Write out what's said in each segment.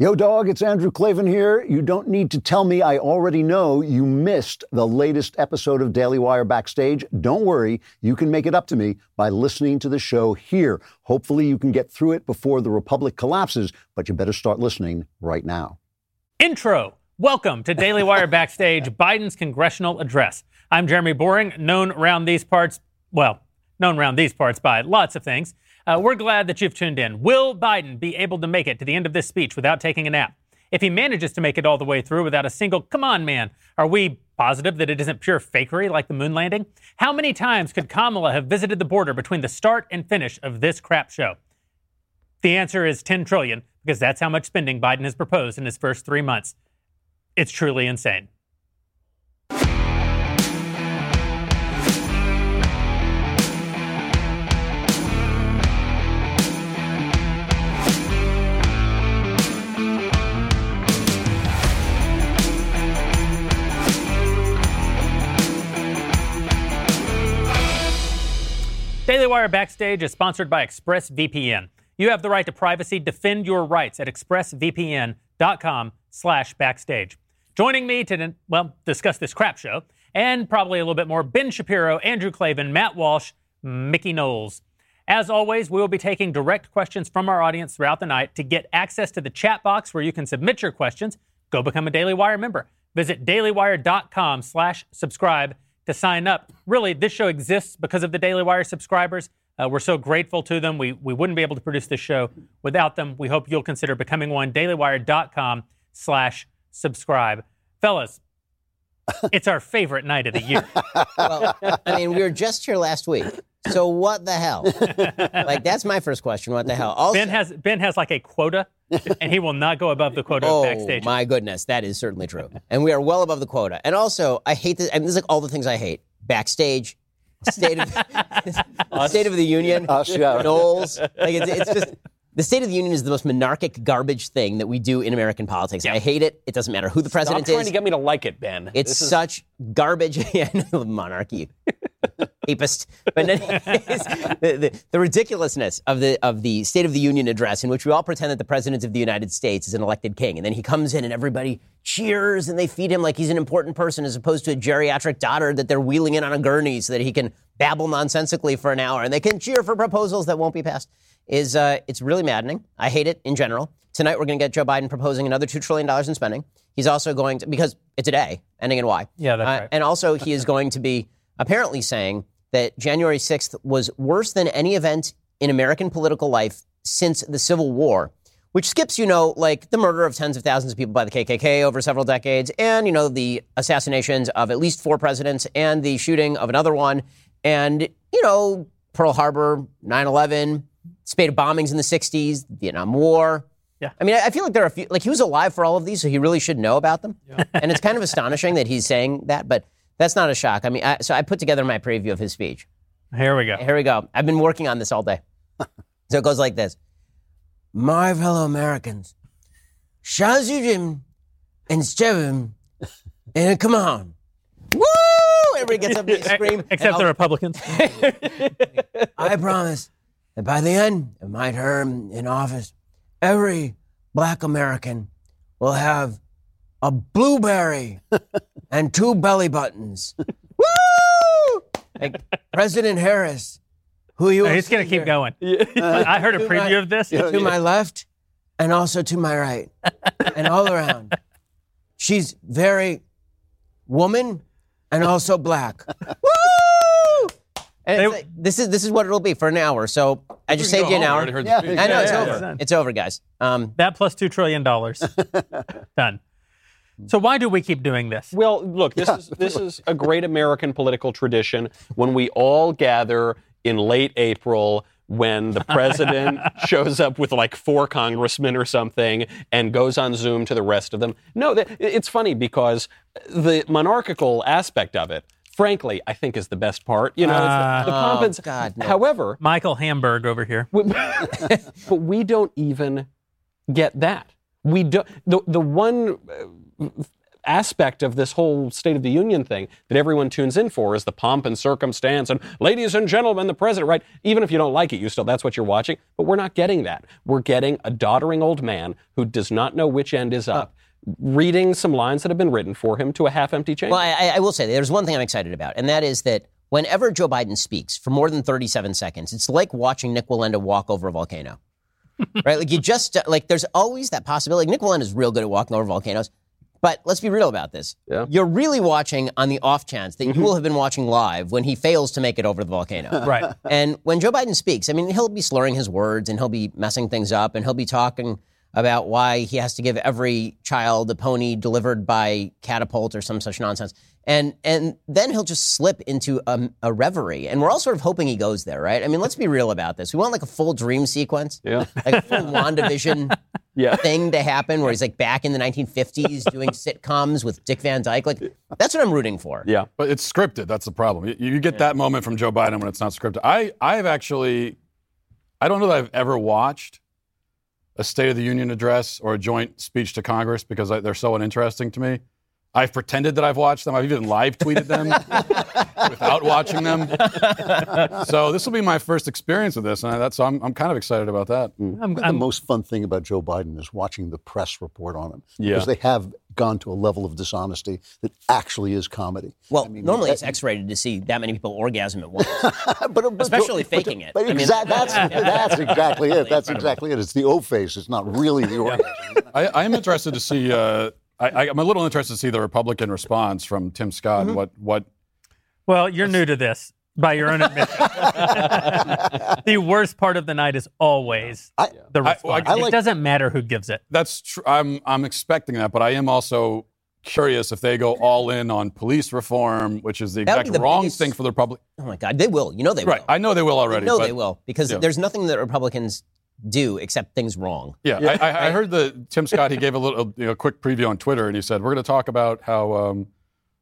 Yo, dog, it's Andrew Klavan here. You don't need to tell me I already know you missed the latest episode of Daily Wire Backstage. Don't worry, you can make it up to me by listening to the show here. Hopefully, you can get through it before the Republic collapses, but you better start listening right now. Intro. Welcome to Daily Wire Backstage, Biden's congressional address. I'm Jeremy Boreing, known around these parts, well, known around these parts by lots of things. Uh, we're glad that you've tuned in. Will Biden be able to make it to the end of this speech without taking a nap? If he manages to make it all the way through without a single, come on, man, are we positive that it isn't pure fakery like the moon landing? How many times could Kamala have visited the border between the start and finish of this crap show? The answer is 10 trillion, because that's how much spending Biden has proposed in his first three months. It's truly insane. Daily Wire Backstage is sponsored by ExpressVPN. You have the right to privacy. Defend your rights at expressvpn.com slash backstage. Joining me to, well, discuss this crap show and probably a little bit more, Ben Shapiro, Andrew Klavan, Matt Walsh, Mickey Knowles. As always, we will be taking direct questions from our audience throughout the night. To get access to the chat box where you can submit your questions, go become a Daily Wire member. Visit dailywire.com slash subscribe to sign up. Really, this show exists because of the Daily Wire subscribers. Uh, we're so grateful to them. We, we wouldn't be able to produce this show without them. We hope you'll consider becoming one. dailywire.com slash subscribe. Fellas, it's our favorite night of the year. Well, I mean, we were just here last week. So what the hell? like that's my first question. What the hell? Also, Ben has Ben has like a quota, and he will not go above the quota oh backstage. my goodness, that is certainly true. And we are well above the quota. And also, I hate this. I mean, this is like all the things I hate. Backstage, state of state of the union, Us, yeah. Knowles. Like it's, it's just the State of the Union is the most monarchic garbage thing that we do in American politics. I hate it. It doesn't matter who the Stop president trying is. to get me to like it, Ben. It's This is- such garbage. yeah, monarchy, papist. But the, the, the ridiculousness of the of the State of the Union address, in which we all pretend that the president of the United States is an elected king, and then he comes in and everybody cheers and they feed him like he's an important person, as opposed to a geriatric daughter that they're wheeling in on a gurney so that he can babble nonsensically for an hour, and they can cheer for proposals that won't be passed. Is uh, it's really maddening. I hate it in general. Tonight we're going to get Joe Biden proposing another two trillion dollars in spending. He's also going to because it's a day ending in Y. Yeah, that's Uh, right. And also, he is going to be apparently saying that January 6th was worse than any event in American political life since the Civil War, which skips, you know, like the murder of tens of thousands of people by the KKK over several decades, and, you know, the assassinations of at least four presidents, and the shooting of another one, and, you know, Pearl Harbor, 9 11, spate of bombings in the 60s, Vietnam War. Yeah. I mean, I I feel like there are a few, like he was alive for all of these, so he really should know about them. Yeah. And it's kind of astonishing that he's saying that, but that's not a shock. I mean, I, so I put together my preview of his speech. Here we go. Here we go. I've been working on this all day. so it goes like this My fellow Americans, Shazujim and Stevim, and come on. Woo! Everybody gets up and they scream. Except the Republicans. I promise that by the end of my term in office, every black American will have a blueberry and two belly buttons. Woo! Like President Harris, who you will He's going to see keep here, going. I heard a To my- preview of this. to my left and also to my right and all around. She's very woman and also black. Woo! And They- like- this is this is what it'll be for an hour. So I just saved you an hour. Yeah, I know it's Yeah, over. yeah. It's over, guys. Um, That plus $2 trillion. Done. So why do we keep doing this? Well, look, this is this is a great American political tradition when we all gather in late April when the president shows up with like four congressmen or something and goes on Zoom to the rest of them. No, that, it's funny because the monarchical aspect of it, frankly, I think is the best part. You know, it's the, the Oh, God, no. However, Michael Hamburg over here. but we don't even get that. We do the the one uh, aspect of this whole State of the Union thing that everyone tunes in for is the pomp and circumstance and ladies and gentlemen, the president, right? Even if you don't like it, you still, that's what you're watching. But we're not getting that. We're getting a doddering old man who does not know which end is up. Reading some lines that have been written for him to a half empty chamber. Well, I, I will say there's one thing I'm excited about, and that is that whenever Joe Biden speaks for more than 37 seconds, it's like watching Nik Wallenda walk over a volcano. right? Like you just like there's always that possibility. Nik Wallenda is real good at walking over volcanoes. But let's be real about this. Yeah. You're really watching on the off chance that you mm-hmm. will have been watching live when he fails to make it over the volcano. Right. And when Joe Biden speaks, I mean, he'll be slurring his words and he'll be messing things up and he'll be talking about why he has to give every child a pony delivered by catapult or some such nonsense. And and then he'll just slip into a, a reverie. And we're all sort of hoping he goes there, right? I mean, let's be real about this. We want like a full dream sequence, Yeah. like a full WandaVision Yeah. thing to happen where he's like back in the 1950s doing sitcoms with Dick Van Dyke. Like, that's what I'm rooting for. Yeah. But it's scripted. That's the problem. You, you get that moment from Joe Biden when it's not scripted. I, I've actually, I don't know that I've ever watched a State of the Union address or a joint speech to Congress because I, they're so uninteresting to me. I've pretended that I've watched them. I've even live tweeted them without watching them. So this will be my first experience with this, and I, that's so I'm, I'm kind of excited about that. I'm, the I'm- most fun thing about Joe Biden is watching the press report on him. Yeah. Because they have gone to a level of dishonesty that actually is comedy. Well, I mean, normally that- it's X-rated to see that many people orgasm at once. but, but- Especially but- faking it. But I mean- that's, that's exactly it. That's exactly it. It's the O face. It's not really the orgasm. I, I am interested to see. Uh, I, I, I'm a little interested to see the Republican response from Tim Scott. and mm-hmm. What what well, you're new to this by your own admission. the worst part of the night is always I- the I- response. I it like- doesn't matter who gives it. that's true. I'm I'm expecting that, but I am also curious if they go all in on police reform, which is the That exact the wrong biggest- thing for the Republic. oh my God, they will. You know they Right. will. I know they will already. You know but, they will because yeah. there's nothing that Republicans do except things wrong. Yeah, I, I, I heard the Tim Scott. He gave a little, you know, quick preview on Twitter, and he said we're going to talk about how, um,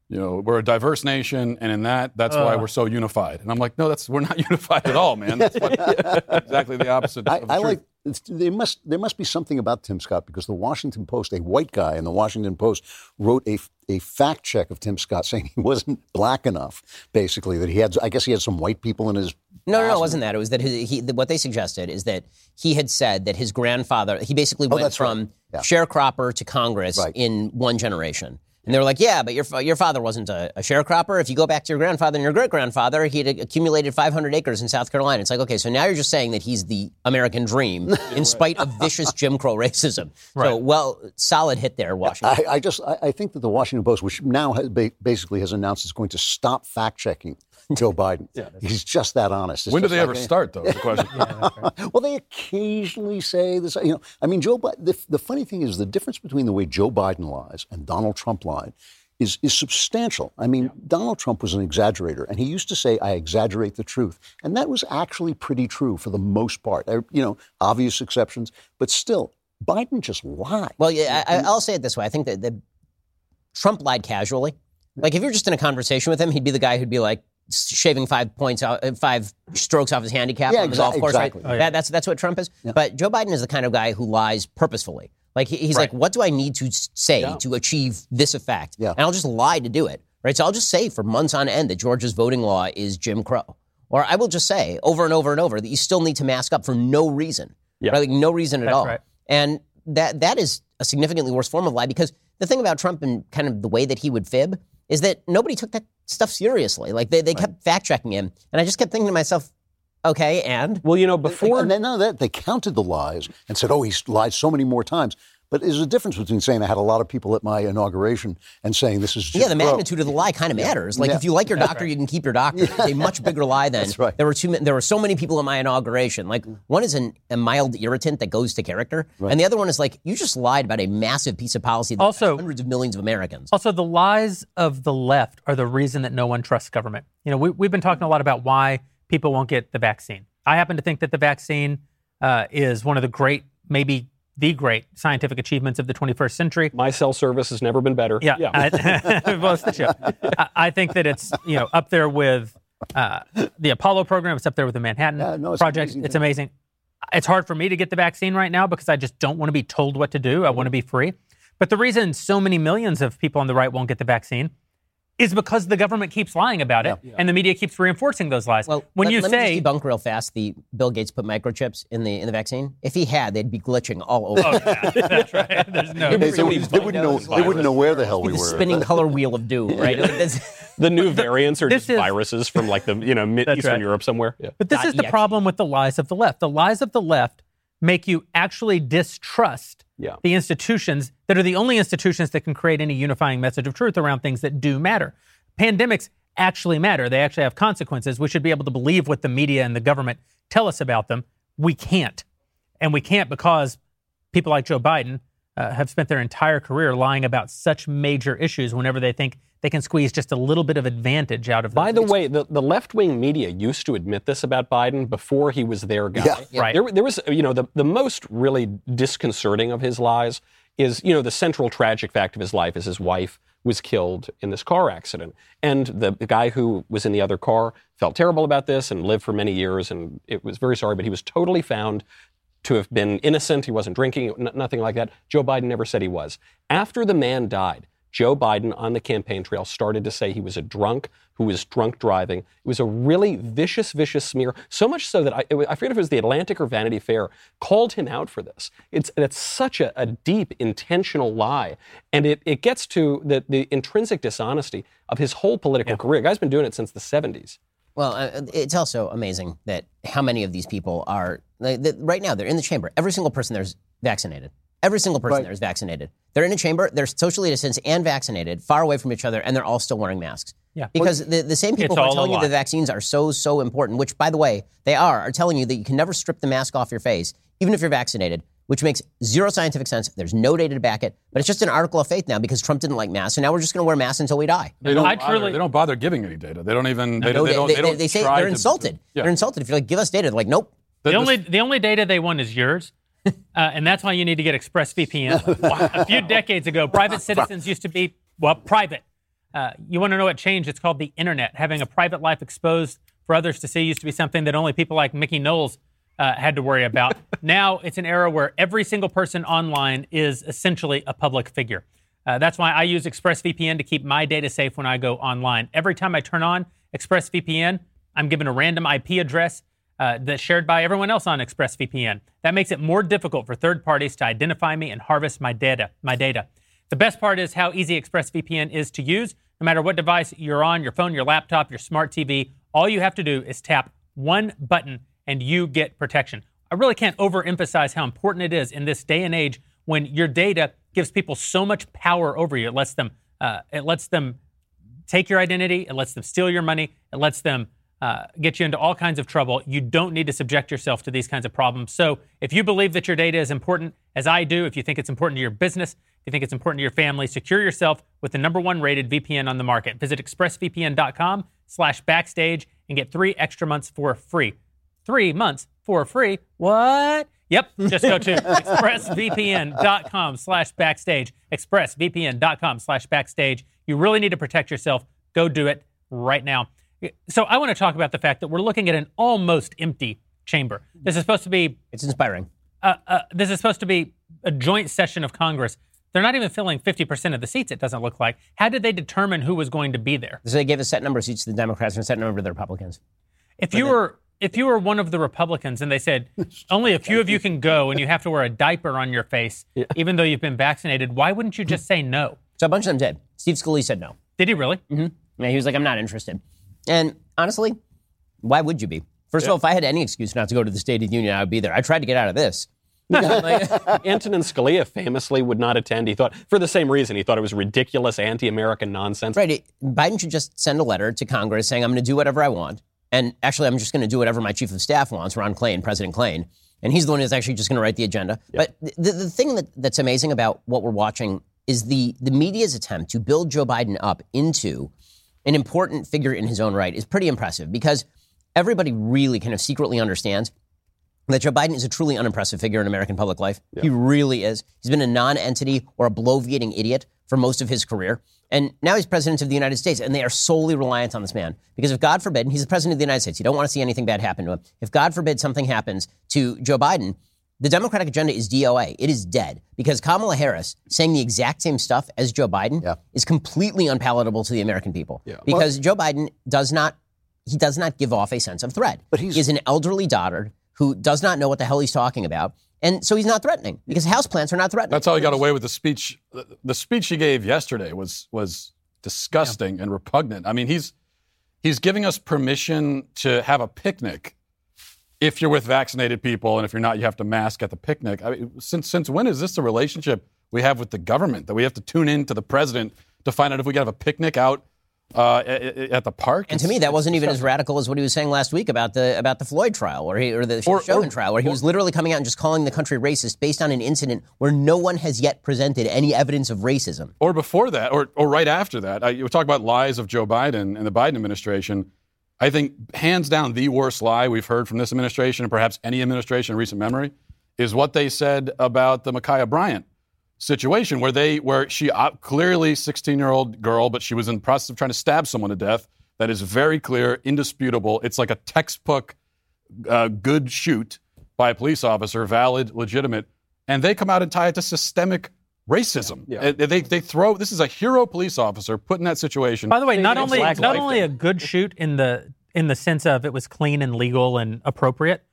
you know, we're a diverse nation, and in that, that's why Uh. we're so unified. And I'm like, no, that's we're not unified at all, man. That's what, exactly the opposite. I, of the I truth. like. There must there must be something about Tim Scott because the Washington Post, a white guy in the Washington Post, wrote a a fact check of Tim Scott saying he wasn't black enough. Basically, that he had. I guess he had some white people in his. No, no, no, it wasn't that. It was that he, what they suggested is that he had said that his grandfather, he basically oh, went Oh, right. from Yeah. sharecropper to Congress Right. in one generation. And they were like, yeah, but your, your father wasn't a, a sharecropper. If you go back to your grandfather and your great grandfather, he'd accumulated 500 acres in South Carolina. It's like, okay, so now you're just saying that he's the American dream in spite of vicious Jim Crow racism. So, well, solid hit there, Washington. I, I just I, I think that the Washington Post, which now has ba- basically has announced it's going to stop fact checking Joe Biden. He's just that honest. It's when do they like ever a- start, though? Is the question. Well, they occasionally say this. You know, I mean, Joe. Bi- The, the funny thing is, the difference between the way Joe Biden lies and Donald Trump lied is is substantial. I mean, Donald Trump was an exaggerator, and he used to say, "I exaggerate the truth," and that was actually pretty true for the most part. There- You know, obvious exceptions, but still, Biden just lied. Well, yeah, I, I'll say it this way. I think that, that Trump lied casually. Like if you're just in a conversation with him, he'd be the guy who'd be like shaving five points, out, uh, five strokes off his handicap Yeah, on the exa- golf course. exactly. Right? Oh, yeah. that, that's that's what Trump is. But Joe Biden is the kind of guy who lies purposefully. Like he, he's like, what do I need to s- say to achieve this effect? Yeah. And I'll just lie to do it. Right. So I'll just say for months on end that Georgia's voting law is Jim Crow. Or I will just say over and over and over that you still need to mask up for no reason. Yeah. Right? Like no reason at That's all. right. And that that is a significantly worse form of lie because the thing about Trump and kind of the way that he would fib is that nobody took that stuff seriously. Like they, they kept fact checking him. And I just kept thinking to myself, okay, and Well, you know, before and then none of that, they counted the lies and said, "Oh, he's lied so many more times." But there's a difference between saying I had a lot of people at my inauguration and saying this is just yeah, the magnitude of the lie kind of matters. Like Yeah. if you like your doctor, you can keep your doctor. It's a much bigger lie than That's right. there were too ma- there were so many people at my inauguration. Like one is an, a mild irritant that goes to character, and the other one is like you just lied about a massive piece of policy that Also- hundreds of millions of Americans. Also, the lies of the left are the reason that no one trusts government. You know, we, we've been talking a lot about why people won't get the vaccine. I happen to think that the vaccine uh, is one of the great, maybe the great scientific achievements of the 21st century. my cell service has never been better. Yeah, yeah. I, well, it's the chip. I, I think that it's you know up there with uh, the Apollo program. It's up there with the Manhattan Yeah, no, it's project. amazing It's thing. amazing. It's hard for me to get the vaccine right now because I just don't want to be told what to do. I want to be free. But the reason so many millions of people on the right won't get the vaccine is because the government keeps lying about it and the media keeps reinforcing those lies. Well, when let, you let say, me just debunk real fast the Bill Gates put microchips in the in the vaccine. If he had, they'd be glitching all over. oh, yeah, that's right. There's no. Hey, They, so would- they wouldn't know. They wouldn't know where the hell we the were. spinning color wheel of doom, right? Like, that's- The new variants are just is- viruses from like the you know mid Eastern right. Europe somewhere. Yeah. But this Dot is the exe. problem with the lies of the left. The lies of the left make you actually distrust Yeah. the institutions that are the only institutions that can create any unifying message of truth around things that do matter. Pandemics actually matter. They actually have consequences. We should be able to believe what the media and the government tell us about them. We can't. And we can't because people like Joe Biden uh, have spent their entire career lying about such major issues whenever they think they can squeeze just a little bit of advantage out of them. By the way, the, the left wing media used to admit this about Biden before he was their guy. Yeah. Right. There, there was, you know, the, the most really disconcerting of his lies is, you know, the central tragic fact of his life is his wife was killed in this car accident. And the, the guy who was in the other car felt terrible about this and lived for many years and it was very sorry, but he was totally found to have been innocent. He wasn't drinking, n- nothing like that. Joe Biden never said he was. After the man died, Joe Biden on the campaign trail started to say he was a drunk who was drunk driving. It was a really vicious, vicious smear. So much so that I, was, I forget if it was the Atlantic or Vanity Fair called him out for this. It's that's such a, a deep, intentional lie, and it, it gets to the, the intrinsic dishonesty of his whole political career. guy's been doing it since the 70s. well, uh, it's also amazing that how many of these people are like, right now. They're in the chamber. Every single person there's vaccinated. Every single person Right. there is vaccinated. They're in a chamber. They're socially distanced and vaccinated, far away from each other, and they're all still wearing masks. Yeah. Because the, the same people who are telling you the vaccines are so, so important, which, by the way, they are, are telling you that you can never strip the mask off your face, even if you're vaccinated, which makes zero scientific sense. There's no data to back it, but it's just an article of faith now because Trump didn't like masks, and now we're just going to wear masks until we die. They don't, I bother, truly- they don't bother giving any data. They don't even. They, No, they, don't. They, don't say try they're to- insulted. Yeah. They're insulted. If you're like, give us data, they're like, nope. The- The the- only the only data they want is yours, uh, and that's why you need to get ExpressVPN. a few decades ago, private citizens used to be well private. Uh, you want to know what changed? It's called the internet. Having a private life exposed for others to see used to be something that only people like Mickey Knowles uh, had to worry about. now it's an era where every single person online is essentially a public figure. Uh, that's why I use ExpressVPN to keep my data safe when I go online. Every time I turn on ExpressVPN, I'm given a random IP address uh, that's shared by everyone else on ExpressVPN. That makes it more difficult for third parties to identify me and harvest my data. My data. The best part is how easy ExpressVPN is to use. No matter what device you're on, your phone, your laptop, your smart TV, all you have to do is tap one button and you get protection. I really can't overemphasize how important it is in this day and age when your data gives people so much power over you. It lets them, uh, it lets them take your identity, it lets them steal your money, it lets them uh, get you into all kinds of trouble. You don't need to subject yourself to these kinds of problems. So, if you believe that your data is important, as I do, if you think it's important to your business, if you think it's important to your family, secure yourself with the number one rated VPN on the market. Visit expressvpn.com slash backstage and get three extra months for free. Three months for free. What? Yep. Just go to expressvpn.com slash backstage. Expressvpn.com slash backstage. You really need to protect yourself. Go do it right now. So I want to talk about the fact that we're looking at an almost empty chamber. This is supposed to be It's inspiring. uh, uh, this is supposed to be a joint session of Congress. They're not even filling 50% of the seats, it doesn't look like. How did they determine who was going to be there? So they gave a set number of seats to the Democrats and a set number to the Republicans. If you were if you were one of the Republicans and they said only a few of you can go and you have to wear a diaper on your face even though you've been vaccinated, why wouldn't you just say no? So a bunch of them did. Steve Scalise said no. Did he really? Yeah, he was like, I'm not interested. And honestly, why would you be? First of all, if I had any excuse not to go to the State of the Union, I would be there. I tried to get out of this. Antonin Scalia famously would not attend. He thought, for the same reason, he thought it was ridiculous, anti-American nonsense. Right. it- Biden should just send a letter to Congress saying, I'm going to do whatever I want. And actually, I'm just going to do whatever my chief of staff wants, Ron Klain, President Klain. And he's the one who's actually just going to write the agenda. But the, the thing that, that's amazing about what we're watching is the, the media's attempt to build Joe Biden up into an important figure in his own right is pretty impressive because everybody really kind of secretly understands that Joe Biden is a truly unimpressive figure in American public life. He really is. He's been a non-entity or a bloviating idiot for most of his career. And now he's president of the United States, and they are solely reliant on this man. Because if God forbid, and he's the president of the United States, you don't want to see anything bad happen to him. If God forbid something happens to Joe Biden, The Democratic agenda is DOA. It is dead because Kamala Harris saying the exact same stuff as Joe Biden Yeah. is completely unpalatable to the American people. Yeah. Because Joe Biden does not he does not give off a sense of threat. But he's- he is an elderly daughter who does not know what the hell he's talking about. And so he's not threatening because houseplants are not threatening. That's how he got away with the speech. The- The speech he gave yesterday was was disgusting and repugnant. I mean, he's he's giving us permission to have a picnic if you're with vaccinated people, and if you're not, you have to mask at the picnic. I mean, since since when is this the relationship we have with the government that we have to tune in to the president to find out if we can have a picnic out uh, at, at the park? And to me, that wasn't even as radical as what he was saying last week about the about the Floyd trial, or he, or the Or- Chauvin or- trial, where he was literally coming out and just calling the country racist based on an incident where no one has yet presented any evidence of racism. or before that, or, or right after that. I, you talk about lies of Joe Biden and the Biden administration. I think hands down the worst lie we've heard from this administration and perhaps any administration in recent memory is what they said about the Ma'Khia Bryant situation, where they where she uh, clearly 16 year old girl, but she was in the process of trying to stab someone to death. That is very clear, indisputable. It's like a textbook uh, good shoot by a police officer, valid, legitimate, and they come out and tie it to systemic racism. Yeah. They, they throw this is a hero police officer put in that situation. By the way, not only not only a good shoot in the in the sense of it was clean and legal and appropriate,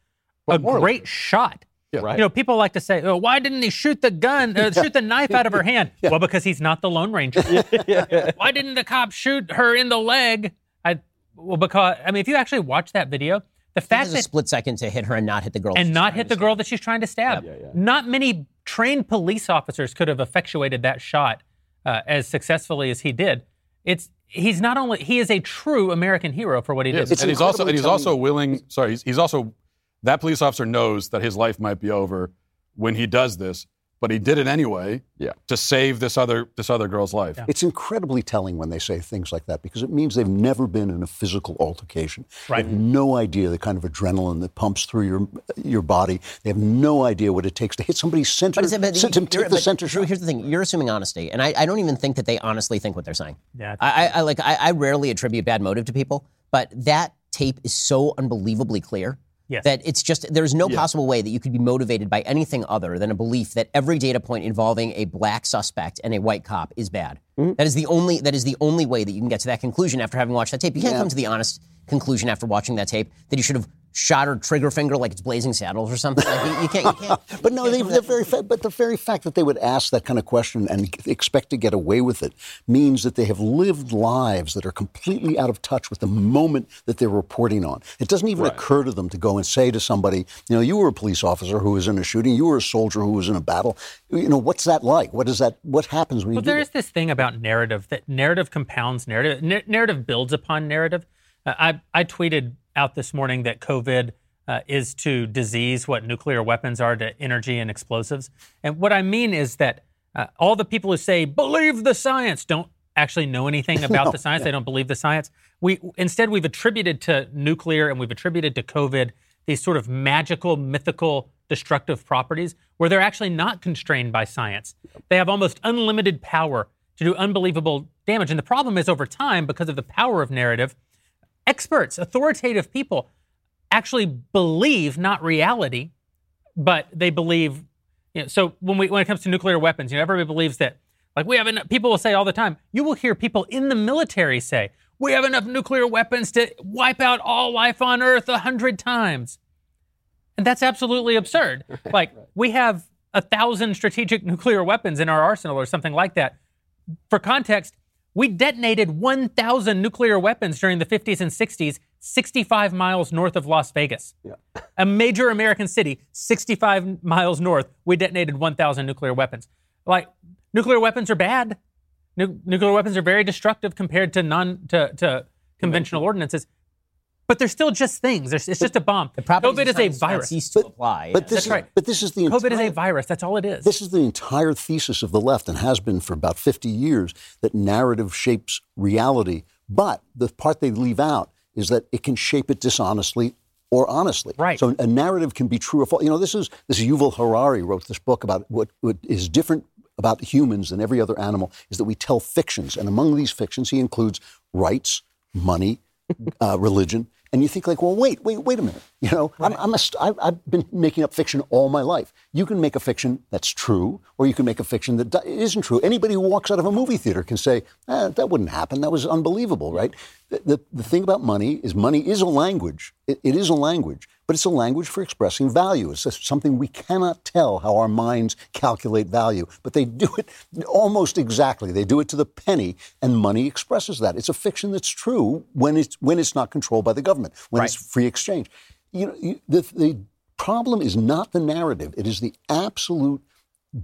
a morally. great shot. Right. You know, people like to say, "Oh, why didn't he shoot the gun, uh, shoot the knife out of her hand?" Well, because he's not the Lone Ranger. why didn't the cop shoot her in the leg? I well, because I mean, if you actually watch that video, the It fact has a that split second to hit her and not hit the girl. and not hit the stab. girl that she's trying to stab. Not many trained police officers could have effectuated that shot uh, as successfully as he did. It's he's not only he is a true American hero for what he Yes, did. and he's also and he's also willing. Sorry, he's, he's also that police officer knows that his life might be over when he does this, but he did it anyway. Yeah. To save this other this other girl's life. It's incredibly telling when they say things like that because it means they've never been in a physical altercation. Right. They have no idea the kind of adrenaline that pumps through your your body. They have no idea what it takes to hit somebody's center, But, it's, but, to you're- the center Drew, shot. here's the thing: you're assuming honesty, and I, I don't even think that they honestly think what they're saying. Yeah, I, I, I like I, I rarely attribute bad motive to people, but that tape is so unbelievably clear Yes. that it's just there's no possible way that you could be motivated by anything other than a belief that every data point involving a black suspect and a white cop is bad. Mm-hmm. That is the only that is the only way that you can get to that conclusion after having watched that tape. You can't come to the honest conclusion after watching that tape that you should have shot her trigger finger like it's Blazing Saddles or something. Like, you, you can't. You can't. But no, they, the very fa- but the very fact that they would ask that kind of question and expect to get away with it means that they have lived lives that are completely out of touch with the moment that they're reporting on. It doesn't even occur to them to go and say to somebody, you know, you were a police officer who was in a shooting, you were a soldier who was in a battle. You know, what's that like? What is that? What happens when you Well, do there is that? this thing about narrative that narrative compounds narrative. Nar- narrative builds upon narrative. Uh, I I tweeted out this morning that COVID uh, is to disease what nuclear weapons are to energy and explosives. And what I mean is that uh, all the people who say believe the science don't actually know anything about the science. They don't believe the science. We instead we've attributed to nuclear and we've attributed to COVID these sort of magical, mythical, destructive properties where they're actually not constrained by science. They have almost unlimited power to do unbelievable damage. And the problem is over time, because of the power of narrative, experts, authoritative people actually believe not reality, but they believe. You know, so when we when it comes to nuclear weapons, you know, everybody believes that. Like we have enough. People will say all the time. You will hear people in the military say, "We have enough nuclear weapons to wipe out all life on Earth a hundred times," and that's absolutely absurd. Like we have a thousand strategic nuclear weapons in our arsenal, or something like that. For context, we detonated 1,000 nuclear weapons during the 50s and 60s, 65 miles north of Las Vegas. A major American city, 65 miles north, we detonated 1,000 nuclear weapons. Like, nuclear weapons are bad. Nu- nuclear weapons are very destructive compared to non to, to conventional ordinances. But they're still just things. There's- It's just a bomb. The properties COVID is a science do not virus. Cease to apply. But this That's is right. but this is the COVID is a virus. That's all it is. This is the entire thesis of the left and has been for about 50 years that narrative shapes reality. But the part they leave out is that it can shape it dishonestly or honestly. Right. So a narrative can be true or false. You know, this is this is Yuval Harari wrote this book about what, what is different about humans than every other animal is that we tell fictions. And among these fictions, he includes rights, money, uh, religion. And you think like, well, wait, wait, wait a minute. You know, I'm, I'm a, st- I've, I've been making up fiction all my life. You can make a fiction that's true, or you can make a fiction that isn't true. Anybody who walks out of a movie theater can say, eh, that wouldn't happen. That was unbelievable, right? The, the, the thing about money is money is a language. It, it is a language, but it's a language for expressing value. It's something we cannot tell how our minds calculate value, but they do it almost exactly. They do it to the penny, and money expresses that. It's a fiction that's true when it's when it's not controlled by the government, when it's free exchange. You know, you, the, the problem is not the narrative; it is the absolute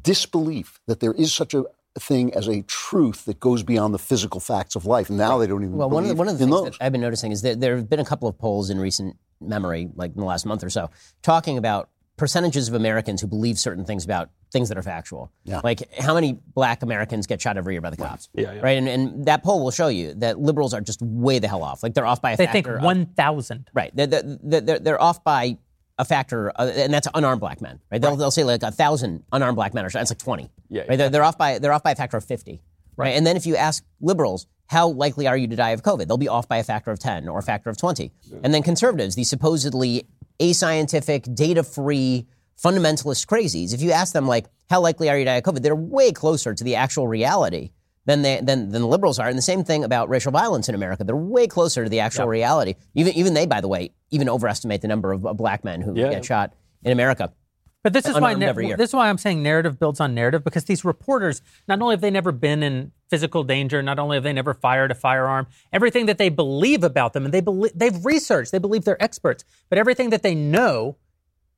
disbelief that there is such a thing as a truth that goes beyond the physical facts of life. Now they don't even Well, one of the, one of the things those. that I've been noticing is that there have been a couple of polls in recent memory, like in the last month or so, talking about percentages of Americans who believe certain things about things that are factual. Yeah. Like how many black Americans get shot every year by the cops. Yeah, yeah. Right. And, and that poll will show you that liberals are just way the hell off. Like they're off by a They think factor. of- 1,000. Right. They're, they're, they're, they're off by a factor, uh, and that's unarmed black men. Right. They'll, they'll say like a thousand unarmed black men are shot. It's like twenty. Yeah, Right. They're, they're off by they're off by a factor of fifty. Right. And then if you ask liberals, how likely are you to die of COVID? They'll be off by a factor of ten or a factor of twenty. And then conservatives, these supposedly ascientific, data-free, fundamentalist crazies, if you ask them like, how likely are you to die of COVID? They're way closer to the actual reality than they than, than the liberals are. And the same thing about racial violence in America. They're way closer to the actual reality. Even even they, by the way, even overestimate the number of black men who Yeah. get shot in America. But this is why unarmed every year. this is why I'm saying narrative builds on narrative because these reporters not only have they never been in physical danger, not only have they never fired a firearm, everything that they believe about them and they believe they've researched, they believe they're experts, but everything that they know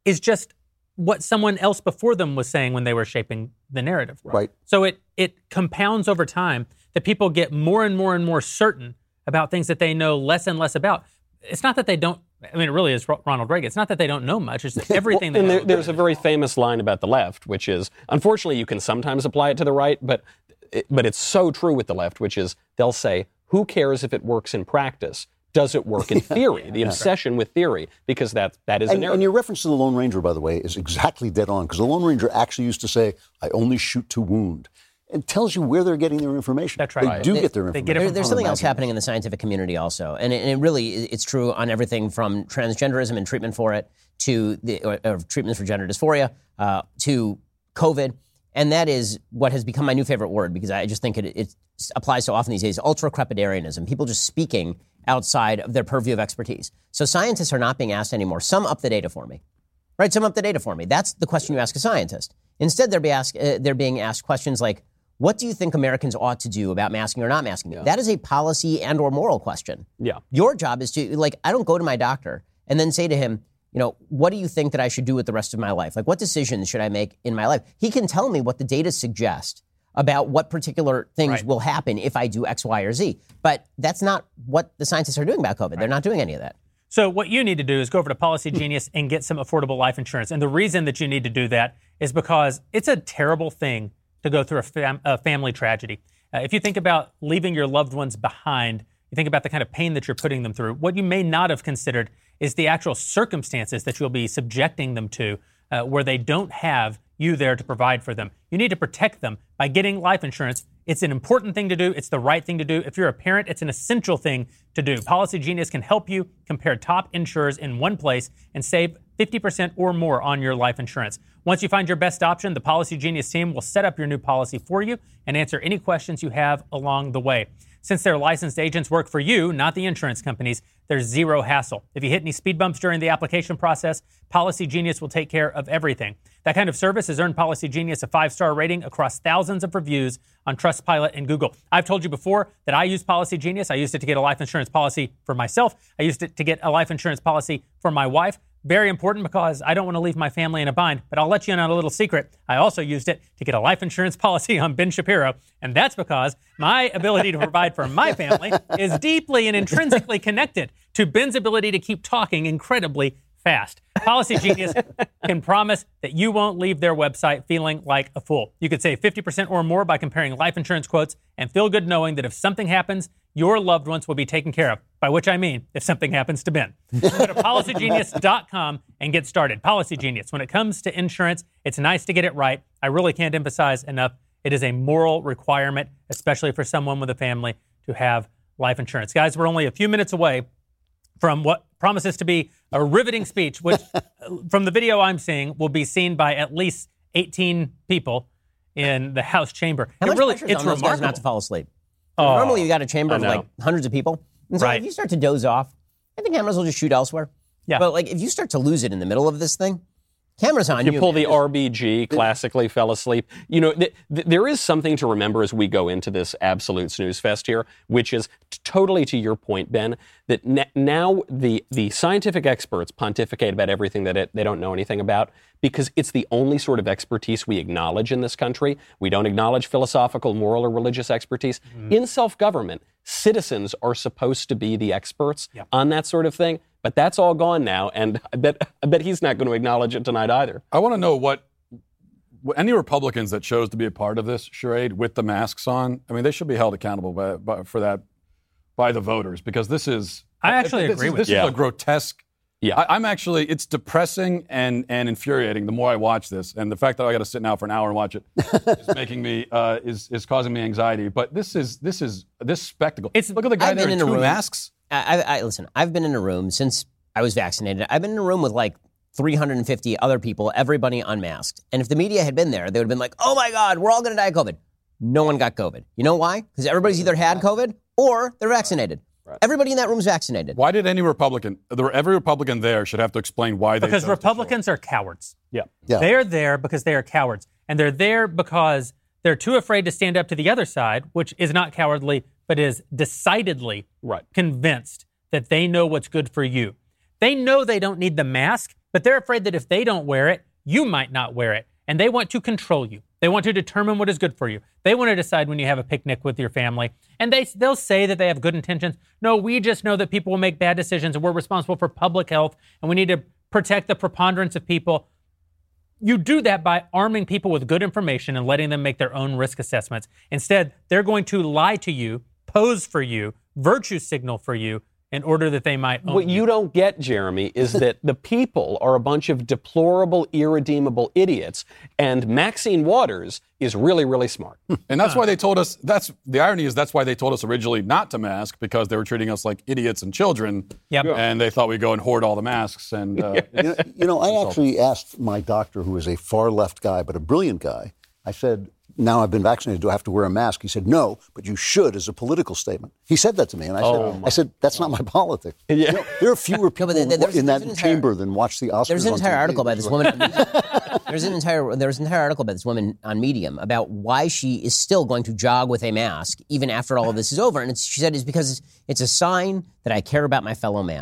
is just what someone else before them was saying when they were shaping the narrative. Right. So it it compounds over time that people get more and more and more certain about things that they know less and less about. It's not that they don't. I mean, it really is Ronald Reagan. It's not that they don't know much. It's that everything. they and know there, there's a very famous line about the left, which is unfortunately you can sometimes apply it to the right, but it, but it's so true with the left, which is they'll say, "Who cares if it works in practice? Does it work in theory?" The obsession with theory, because that that is a And, narrative. and your reference to the Lone Ranger, by the way, is exactly dead on because the Lone Ranger actually used to say, "I only shoot to wound." It tells you where they're getting their information. That's right. They do They- get their they information. get There- there's something else happening in the scientific community also, and it, and it really it's true on everything from transgenderism and treatment for it to the or, or treatments for gender dysphoria uh, to COVID, and that is what has become my new favorite word because I just think it, it applies so often these days. Ultracrepidarianism, people just speaking outside of their purview of expertise. So scientists are not being asked anymore. Sum up the data for me. Right, sum up the data for me. That's the question you ask a scientist. Instead, they're, be asked, uh, they're being asked questions like, "What do you think Americans ought to do about masking or not masking?" That is a policy and or moral question. yeah. Your job is to like, I don't go to my doctor and then say to him, you know, what do you think that I should do with the rest of my life? Like, what decisions should I make in my life? He can tell me what the data suggest about what particular things Right. will happen if I do X, Y, or Z. But that's not what the scientists are doing about COVID. They're not doing any of that. So what you need to do is go over to Policygenius and get some affordable life insurance. And the reason that you need to do that is because it's a terrible thing to go through a, fam- a family tragedy. Uh, if you think about leaving your loved ones behind, you think about the kind of pain that you're putting them through. What you may not have considered is the actual circumstances that you'll be subjecting them to, uh, where they don't have you there to provide for them. You need to protect them by getting life insurance. It's an important thing to do. It's the right thing to do. If you're a parent, it's an essential thing to do. Policygenius can help you compare top insurers in one place and save 50% or more on your life insurance. Once you find your best option, the Policygenius team will set up your new policy for you and answer any questions you have along the way. Since their licensed agents work for you, not the insurance companies, there's zero hassle. If you hit any speed bumps during the application process, Policygenius will take care of everything. That kind of service has earned Policygenius a five star rating across thousands of reviews on Trustpilot and Google. I've told you before that I use Policygenius. I used it to get a life insurance policy for myself, I used it to get a life insurance policy for my wife. Very important because I don't want to leave my family in a bind. But I'll let you in on a little secret. I also used it to get a life insurance policy on Ben Shapiro. And that's because my ability to provide for my family is deeply and intrinsically connected to Ben's ability to keep talking incredibly fast. Policygenius can promise that you won't leave their website feeling like a fool. You could save 50% or more by comparing life insurance quotes and feel good knowing that if something happens, your loved ones will be taken care of. By which I mean, if something happens to Ben. Go to policygenius.com and get started. Policygenius. When it comes to insurance, it's nice to get it right. I really can't emphasize enough. It is a moral requirement, especially for someone with a family, to have life insurance. Guys, we're only a few minutes away from what promises to be a riveting speech, which, from the video I'm seeing, will be seen by at least 18 people in the House chamber. How it much really, it's on remarkable. not to fall asleep? Oh, Normally, you got a chamber I of know. like hundreds of people, and so Right. if you start to doze off, I think cameras will just shoot elsewhere. Yeah. But like, if you start to lose it in the middle of this thing, cameras on you. You pull man. the RBG, classically fell asleep. You know, th- th- there is something to remember as we go into this absolute snooze fest here, which is t- totally to your point, Ben, that n- now the, the scientific experts pontificate about everything that it, they don't know anything about because it's the only sort of expertise we acknowledge in this country. We don't acknowledge philosophical, moral, or religious expertise. Mm-hmm. In self government, citizens are supposed to be the experts on that sort of thing. But that's all gone now, and I bet I bet he's not going to acknowledge it tonight either. I want to know what, what any Republicans that chose to be a part of this charade with the masks on. I mean, they should be held accountable by, by, for that by the voters because this is. I actually this agree is, with This you. is Yeah. a grotesque. Yeah. I, I'm actually. It's depressing and and infuriating the more I watch this, and the fact that I got to sit now for an hour and watch it is making me uh, is is causing me anxiety. But this is this is this spectacle. It's- look at the guy I've there in in two room- masks. I, I, I listen. I've been in a room since I was vaccinated. I've been in a room with like 350 other people, everybody unmasked. And if the media had been there, they would have been like, "Oh my God, we're all going to die of COVID." No one got COVID. You know why? Because everybody's either had COVID or they're vaccinated. Everybody in that room is vaccinated. Why did any Republican, there- every Republican there should have to explain why they because chose to show up? Republicans are cowards. Yeah. Yeah. They're there because they are cowards. And they're there because they're too afraid to stand up to the other side, which is not cowardly, but is decidedly Right. convinced that they know what's good for you. They know they don't need the mask, but they're afraid that if they don't wear it, you might not wear it. And they want to control you. They want to determine what is good for you. They want to decide when you have a picnic with your family. And they, they'll say that they have good intentions. No, we just know that people will make bad decisions and we're responsible for public health and we need to protect the preponderance of people. You do that by arming people with good information and letting them make their own risk assessments. Instead, they're going to lie to you, pose for you, virtue signal for you in order that they might own What you don't get, Jeremy, is that the people are a bunch of deplorable, irredeemable idiots, and Maxine Waters is really, really smart. And that's why they told us. That's the irony is that's why they told us originally not to mask because they were treating us like idiots and children. Yep. And they thought we'd go and hoard all the masks. And uh, You know, you know, I actually asked my doctor, who is a far left guy, but a brilliant guy, I said, now I've been vaccinated, do I have to wear a mask? He said, no, but you should as a political statement. He said that to me. And I said, oh I said that's not my politics. You know, there are fewer people but there's- in there's that an entire- chamber than watch the Oscars. There's an on entire TV. article by this woman. there's an entire there's an entire article by this woman on Medium about why she is still going to jog with a mask even after all of this is over. And it's, she said it's because it's, it's a sign that I care about my fellow man.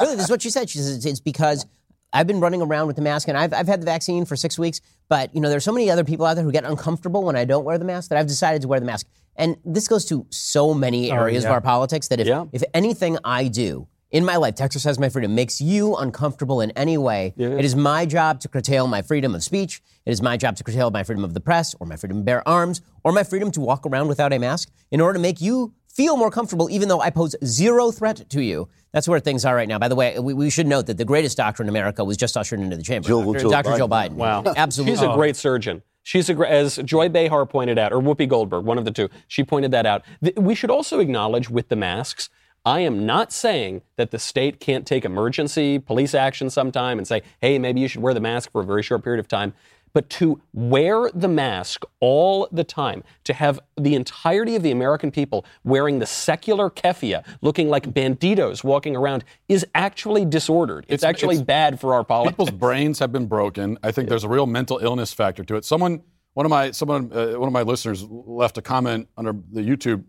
really, this is what she said. She says it's, it's because I've been running around with the mask and I've, I've had the vaccine for six weeks, but you know there's so many other people out there who get uncomfortable when I don't wear the mask that I've decided to wear the mask. And this goes to so many oh, areas of yeah. our politics that if Yeah. if anything I do in my life to exercise my freedom makes you uncomfortable in any way, it is my job to curtail my freedom of speech. It is my job to curtail my freedom of the press or my freedom to bear arms or my freedom to walk around without a mask in order to make you feel more comfortable, even though I pose zero threat to you. That's where things are right now. By the way, we, we should note that the greatest doctor in America was just ushered into the chamber. Jill- Dr. Jill Dr. Joe Biden. Biden. Wow. Absolutely. She's a oh. great surgeon. She's a as Joy Behar pointed out, or Whoopi Goldberg, one of the two. She pointed that out. Th- We should also acknowledge with the masks. I am not saying that the state can't take emergency police action sometime and say, hey, maybe you should wear the mask for a very short period of time. But to wear the mask all the time, to have the entirety of the American people wearing the secular keffiyeh, looking like banditos walking around, is actually disordered. It's, It's- actually it's- bad for our politics. people's brains have been broken. I think there's a real mental illness factor to it. Someone, one of my, someone, uh, one of my listeners left a comment under the YouTube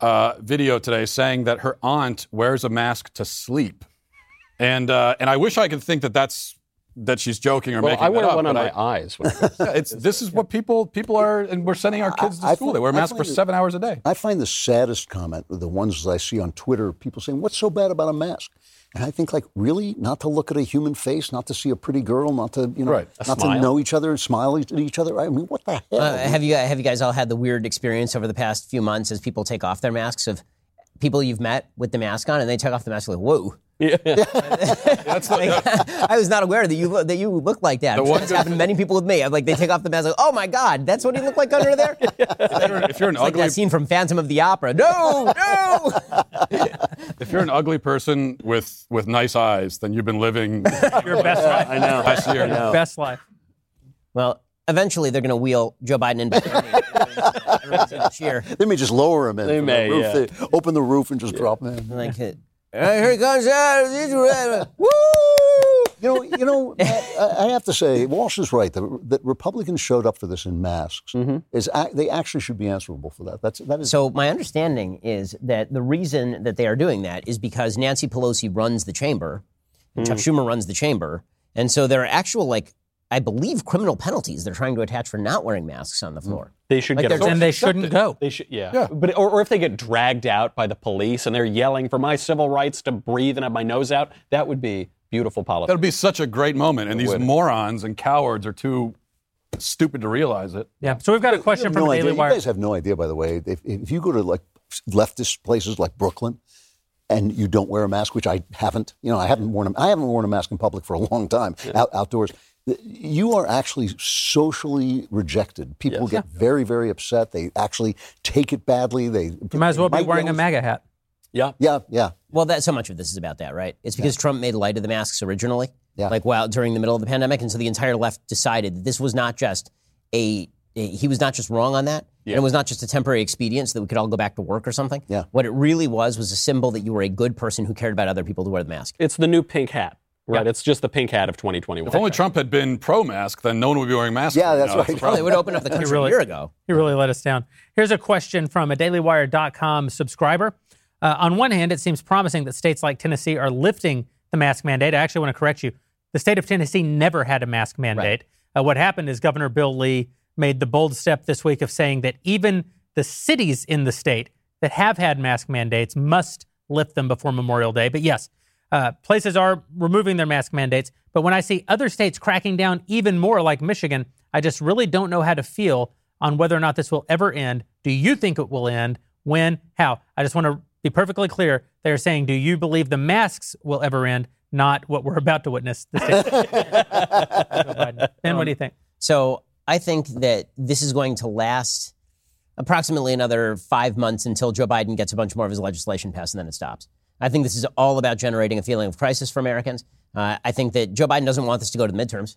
uh, video today saying that her aunt wears a mask to sleep, and uh, and I wish I could think that that's that she's joking or Well, making I wear that up, one on but my I- eyes. when I go Yeah, it's this is what people people are, and we're sending our kids to I- I school. find- They wear masks for find seven hours a day. I find the saddest comment, the ones that I see on Twitter, people saying, What's so bad about a mask? And I think, like, really? Not to look at a human face, not to see a pretty girl, not to, you know, Right. Not smile. to know each other and smile at each other. I mean, what the hell? Uh, have you have you guys all had the weird experience over the past few months as people take off their masks of people you've met with the mask on, and they take off the mask like, whoa. That's the, Like, I was not aware that you look, that you look like that. The I'm sure one it's happened to many people with me. I'm like, they take off the mask, like, oh my god, that's what he looked like under there. It's if you're an like ugly that scene from Phantom of the Opera. No, no. if you're an ugly person with with nice eyes, then you've been living Your best life. I know. last year. Best life. well, eventually they're going to wheel Joe Biden in behind me. Everyone's going to cheer. They may just lower him in. They may, the roof. yeah. They open the roof and just drop him in. Like, uh, here he comes out. Woo! You know, you know, I I have to say, Walsh is right. That, that Republicans showed up for this in masks. Is they actually should be answerable for that? That's that is. So my understanding is that the reason that they are doing that is because Nancy Pelosi runs the chamber, and Chuck Schumer runs the chamber, and so there are actual like I believe criminal penalties they're trying to attach for not wearing masks on the mm. floor. They should Like get And they shouldn't go. They should, yeah. Yeah. But or, or if they get dragged out by the police and they're yelling for my civil rights to breathe and have my nose out, that would be beautiful politics. That'd be such a great moment, and these would. morons and cowards are too stupid to realize it. Yeah. So we've got a question from no the idea. Daily You guys have no idea, by the way. If, if you go to like leftist places like Brooklyn, and you don't wear a mask, which I haven't, you know, I haven't worn a, I haven't worn a mask in public for a long time out, outdoors. You are actually socially rejected. People get very, very upset. They actually take it badly. They You might as well be wearing a MAGA hat. yeah. Yeah, yeah. Well, that so much of this is about that, right? It's because Trump made light of the masks originally, Yeah. like while during the middle of the pandemic, and so the entire left decided that this was not just a, a- he was not just wrong on that, and it was not just a temporary expedient so that we could all go back to work or something. Yeah. What it really was was a symbol that you were a good person who cared about other people to wear the mask. It's the new pink hat, right? It's just the pink hat of 2021. If only Trump had been pro-mask, then no one would be wearing masks. Yeah, that's now. right. the problem. they would open up the country really- a year ago. He really let us down. Here's a question from a DailyWire.com subscriber. Uh, on one hand, it seems promising that states like Tennessee are lifting the mask mandate. I actually want to correct you. The state of Tennessee never had a mask mandate. Uh, what happened is Governor Bill Lee made the bold step this week of saying that even the cities in the state that have had mask mandates must lift them before Memorial Day. But yes, uh, places are removing their mask mandates. But when I see other states cracking down even more, like Michigan, I just really don't know how to feel on whether or not this will ever end. Do you think it will end? When? How? I just want to be perfectly clear. They're saying, do you believe the masks will ever end? Not what we're about to witness. The state. Joe Biden. Ben, what do you think? So I think that this is going to last approximately another five months until Joe Biden gets a bunch more of his legislation passed and then it stops. I think this is all about generating a feeling of crisis for Americans. Uh, I think that Joe Biden doesn't want this to go to the midterms,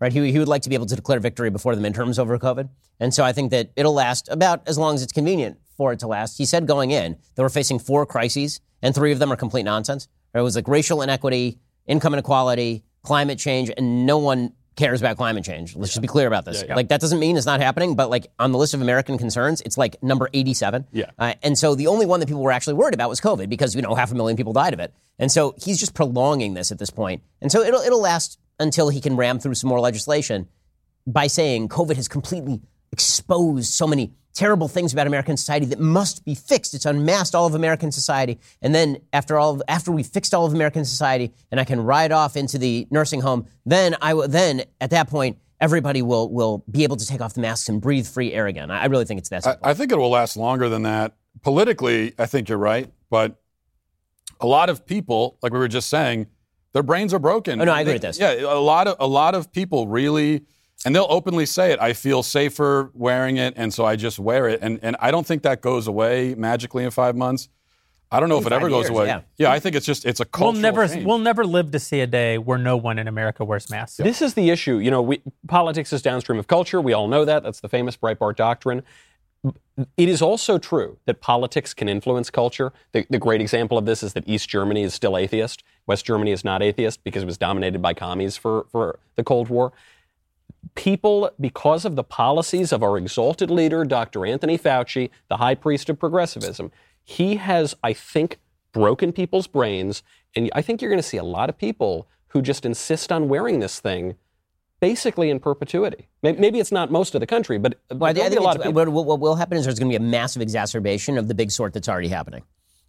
right? He, he would like to be able to declare victory before the midterms over COVID. And so I think that it'll last about as long as it's convenient for it to last. He said going in that we're facing four crises, and three of them are complete nonsense. It was like racial inequity, income inequality, climate change, and no one cares about climate change. Let's just be clear about this. Like that doesn't mean it's not happening, but like on the list of American concerns, it's like number 87. Yeah. Uh, and so the only one that people were actually worried about was COVID because you know half a million people died of it. And so he's just prolonging this at this point. And so it'll it'll last until he can ram through some more legislation by saying COVID has completely exposed so many terrible things about American society that must be fixed. It's unmasked all of American society. And then after all, after we fixed all of American society, and I can ride off into the nursing home, then I will. Then at that point, everybody will will be able to take off the masks and breathe free air again. I, I really think it's that I. I think it will last longer than that. Politically, I think you're right, but a lot of people, like we were just saying, their brains are broken. Oh, no, I agree They- with this. Yeah, a lot of a lot of people really, and they'll openly say it. I feel safer wearing it, and so I just wear it. And and I don't think that goes away magically in five months. I don't know if it Five ever goes away. yeah. I think it's just it's a We'll cultural never, change. we'll never live to see a day where no one in America wears masks. This is the issue. You know, we, politics is downstream of culture. We all know that. That's the famous Breitbart doctrine. It is also true that politics can influence culture. The, the great example of this is that East Germany is still atheist. West Germany is not atheist because it was dominated by commies for, for the Cold War. People, because of the policies of our exalted leader, Dr. Anthony Fauci, the high priest of progressivism, he has, I think, broken people's brains. And I think you're going to see a lot of people who just insist on wearing this thing basically in perpetuity. Maybe it's not most of the country, but, Well, I, there'll be a lot of people. what, what will happen is there's going to be a massive exacerbation of the big sort that's already happening.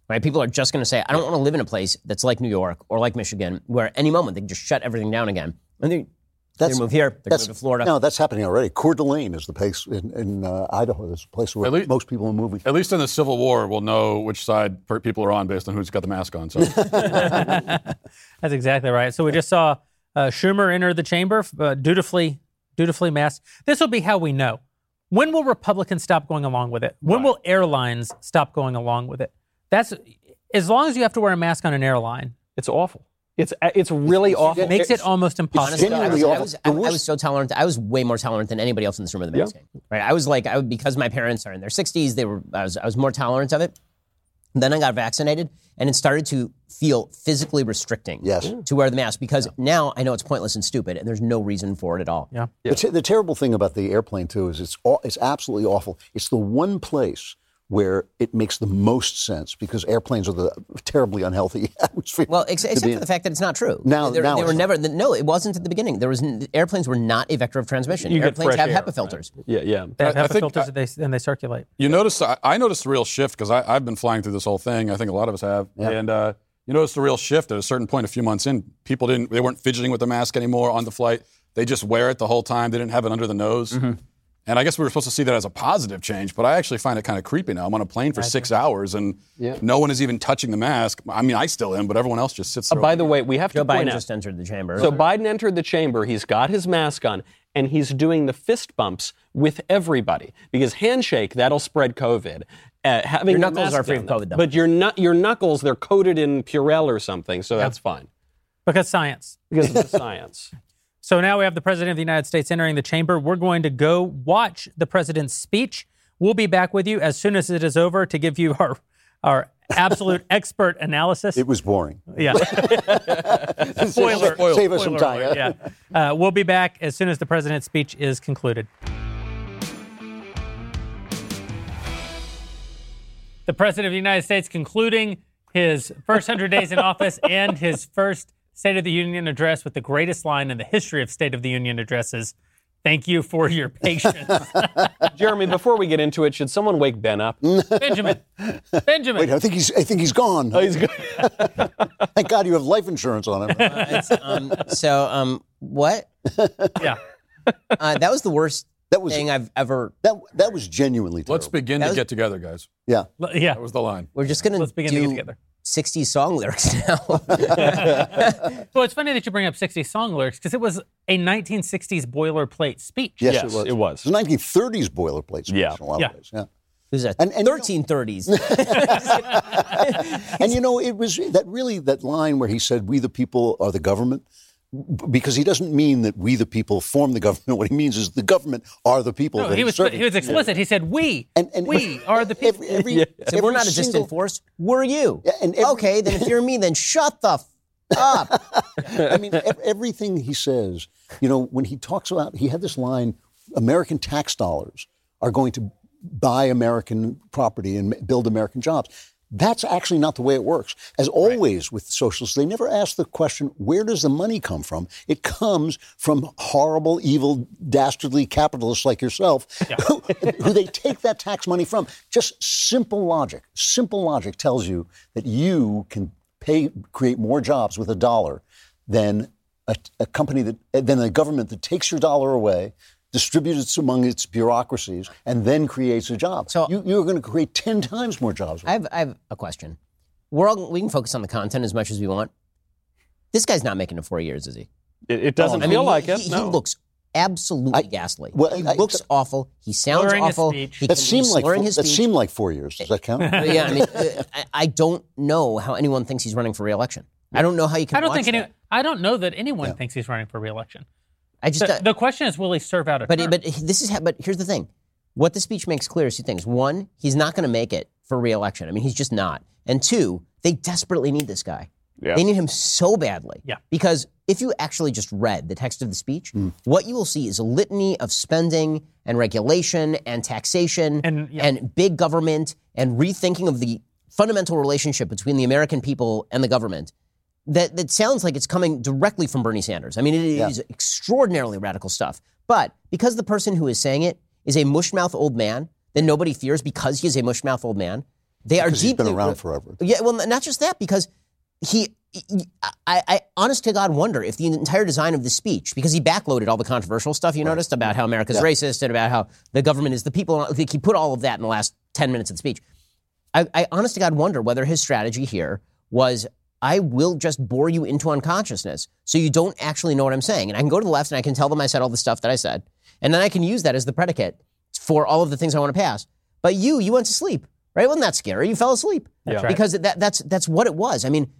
Right? People are just going to say, I don't want to live in a place that's like New York or like Michigan, where any moment they can just shut everything down again. And they, They move here. They're that's to move to Florida. No, that's happening already. Coeur d'Alene is the place in, in uh, Idaho. That's the place where At least- most people are moving. At least in the Civil War, we'll know which side people are on based on who's got the mask on. So That's exactly right. So we just saw uh, Schumer enter the chamber, uh, dutifully, dutifully masked. This will be how we know. When will Republicans stop going along with it? When will airlines stop going along with it? That's as long as you have to wear a mask on an airline, It's awful. It's uh, it's really awful. it makes it almost impossible. Honestly, I was, I, was, The I, I was so tolerant. I was way more tolerant than anybody else in this room of the masking. Right? I was like, I would, because my parents are in their 60s, they were. I was, I was more tolerant of it. Then I got vaccinated, and it started to feel physically restricting. Yes. To wear the mask because now I know it's pointless and stupid, and there's no reason for it at all. Yeah. The, te- the terrible thing about the airplane too is it's all, it's absolutely awful. It's the one place where it makes the most sense because airplanes are the terribly unhealthy atmosphere. Well, ex- except for in. the fact that it's not true. Now- they, now they were it's never. No, it wasn't at the beginning. There was n- airplanes were not a vector of transmission. You airplanes fresh have air, HEPA filters. Yeah, yeah. They have I- I HEPA think filters I- and, they, and they circulate. you notice, I, I noticed a real shift because I've been flying through this whole thing. I think a lot of us have, and uh, you notice the real shift at a certain point, a few months in. People didn't, they weren't fidgeting with the mask anymore on the flight. They just wear it the whole time. They didn't have it under the nose. And I guess we were supposed to see that as a positive change, but I actually find it kind of creepy now. I'm on a plane for six hours and no one is even touching the mask. I mean, I still am, but everyone else just sits Uh, by the way, we have Joe to point Biden out. just entered the chamber. So Biden entered the chamber. He's got his mask on, and he's doing the fist bumps with everybody because handshake that'll spread COVID. Uh, having Your knuckles are free of. COVID, though. But your nut, your knuckles, they're coated in Purell or something, so that's fine Because science. because of the science. So now we have the President of the United States entering the chamber. We're going to go watch the President's speech. We'll be back with you as soon as it is over to give you our, our absolute expert analysis. it was boring. yeah. Spoiler. Save us some time. alert, yeah. Uh, we'll be back as soon as the President's speech is concluded. The President of the United States concluding his first 100 days in office and his first State of the Union address with the greatest line in the history of State of the Union addresses. Thank you for your patience. Jeremy, before we get into it, should someone wake Ben up? Benjamin. Benjamin. Wait, I think he's I think he's gone. Oh, he's good. Thank God you have life insurance on him. It's, um, so, um, what? yeah. Uh, that was the worst That was thing I've ever. that that was genuinely terrible. Let's begin That to was- get together, guys. Yeah. L- Yeah. That was the line. We're just gonna Let's begin do to get together. 60 song lyrics now. Well, it's funny that you bring up 60s song lyrics because it was a 1960s boilerplate speech. Yes, Yes, it was. it was. It was a 1930s boilerplate speech Yeah. in a lot Yeah. of ways. Yeah. Who's that? And- and you know- 1330s. And you know, it was that really that line where he said, "We the people are the government," b- because he doesn't mean that we the people form the government. What he means is the government are the people. No, that he was serving. he was explicit. He said, "We, And- and- we are the people." Every, every, So every we're not a single- distant force. We're you. And every- okay, then if you're me, then shut the f- up. I mean, ev- everything he says, you know, when he talks about, he had this line American tax dollars are going to buy American property and build American jobs. That's actually not the way it works. As always with socialists, they never ask the question, where does the money come from? It comes from horrible, evil, dastardly capitalists like yourself who, who they take that tax money from. Just simple logic. Simple logic tells you that you can pay, create more jobs with a dollar than a, a company that, than a government that takes your dollar away, distributes it among its bureaucracies, and then creates a job. So- you, you're going to create 10 times more jobs. I have, I have a question. We're all, we can focus on the content as much as we want. This guy's not making it four years, is he? It, it doesn't I feel mean, like he, it. he no. looks absolutely I- ghastly. well, he I- looks awful. He sounds Slurring awful. speech. He that seemed he's like slurring four, his that speech. seemed like four years. Does that count? yeah, I mean, uh, I, I don't know how anyone thinks he's running for reelection. I don't know how you can. I don't watch think any. that. I don't know that anyone thinks he's running for reelection. I just. The, uh, the question is, will he serve out a But term? but this is how, but here's the thing. What the speech makes clear is two things. One, he's not going to make it for reelection. I mean, he's just not. And two, they desperately need this guy. Yeah. They need him so badly. Yeah. Because if you actually just read the text of the speech, what you will see is a litany of spending and regulation and taxation And, yeah. and big government and rethinking of the fundamental relationship between the American people and the government that, that sounds like it's coming directly from Bernie Sanders. I mean, it is extraordinarily radical stuff. But because the person who is saying it is a mushmouth old man that nobody fears because he is a mushmouth old man, they are Because he's deeply been around forever. Yeah, well, not just that, because he I, I, honest to God, wonder if the entire design of the speech, because he backloaded all the controversial stuff you noticed about how America's Yeah. racist and about how the government is the people. Think he put all of that in the last 10 minutes of the speech. I, I honest to God wonder whether his strategy here was I will just bore you into unconsciousness so you don't actually know what I'm saying. And I can go to the left and I can tell them I said all the stuff that I said. And then I can use that as the predicate for all of the things I want to pass. But you, you went to sleep, right? Wasn't that scary? You fell asleep. That's right. Because that, that's, that's what it was. I mean,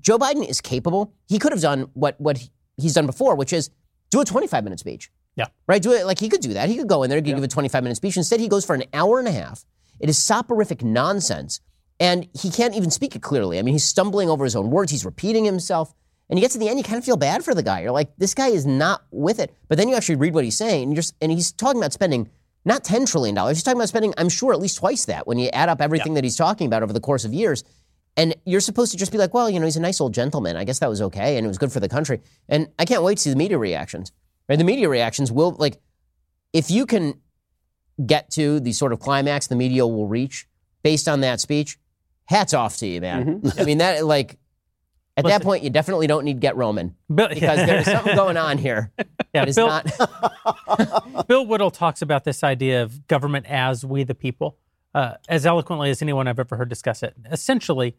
Joe Biden is capable. He could have done what, what he's done before, which is do a 25 minute speech. Yeah. Right? Do it like he could do that. He could go in there, and give a 25 minute speech. Instead, he goes for an hour and a half. It is soporific nonsense. And he can't even speak it clearly. I mean, he's stumbling over his own words. He's repeating himself. And you get to the end, you kind of feel bad for the guy. You're like, this guy is not with it. But then you actually read what he's saying, and, you're, and he's talking about spending not $10 trillion. He's talking about spending, I'm sure, at least twice that when you add up everything that he's talking about over the course of years. And you're supposed to just be like, well, you know, he's a nice old gentleman. I guess that was okay, and it was good for the country. And I can't wait to see the media reactions. Right? The media reactions will, like, if you can get to the sort of climax the media will reach based on that speech, hats off to you, man. I mean, that, like, at that point, you definitely don't need Get Roman Bill, because there's something going on here. yeah, that is Bill, not. Bill Whittle talks about this idea of government as we the people uh, as eloquently as anyone I've ever heard discuss it. Essentially,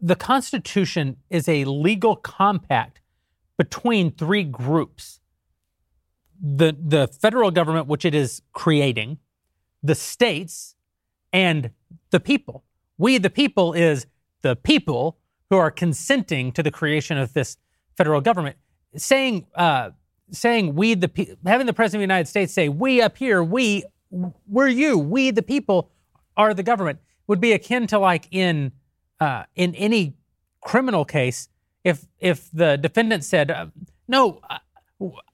the Constitution is a legal compact between three groups the, the federal government, which it is creating, the states, and the people. We, the people, is the people who are consenting to the creation of this federal government. Saying, uh, saying we, the pe- having the president of the United States say, "We up here, we, we're you, we, the people, are the government," would be akin to like in uh, in any criminal case, if if the defendant said, uh, "No, uh,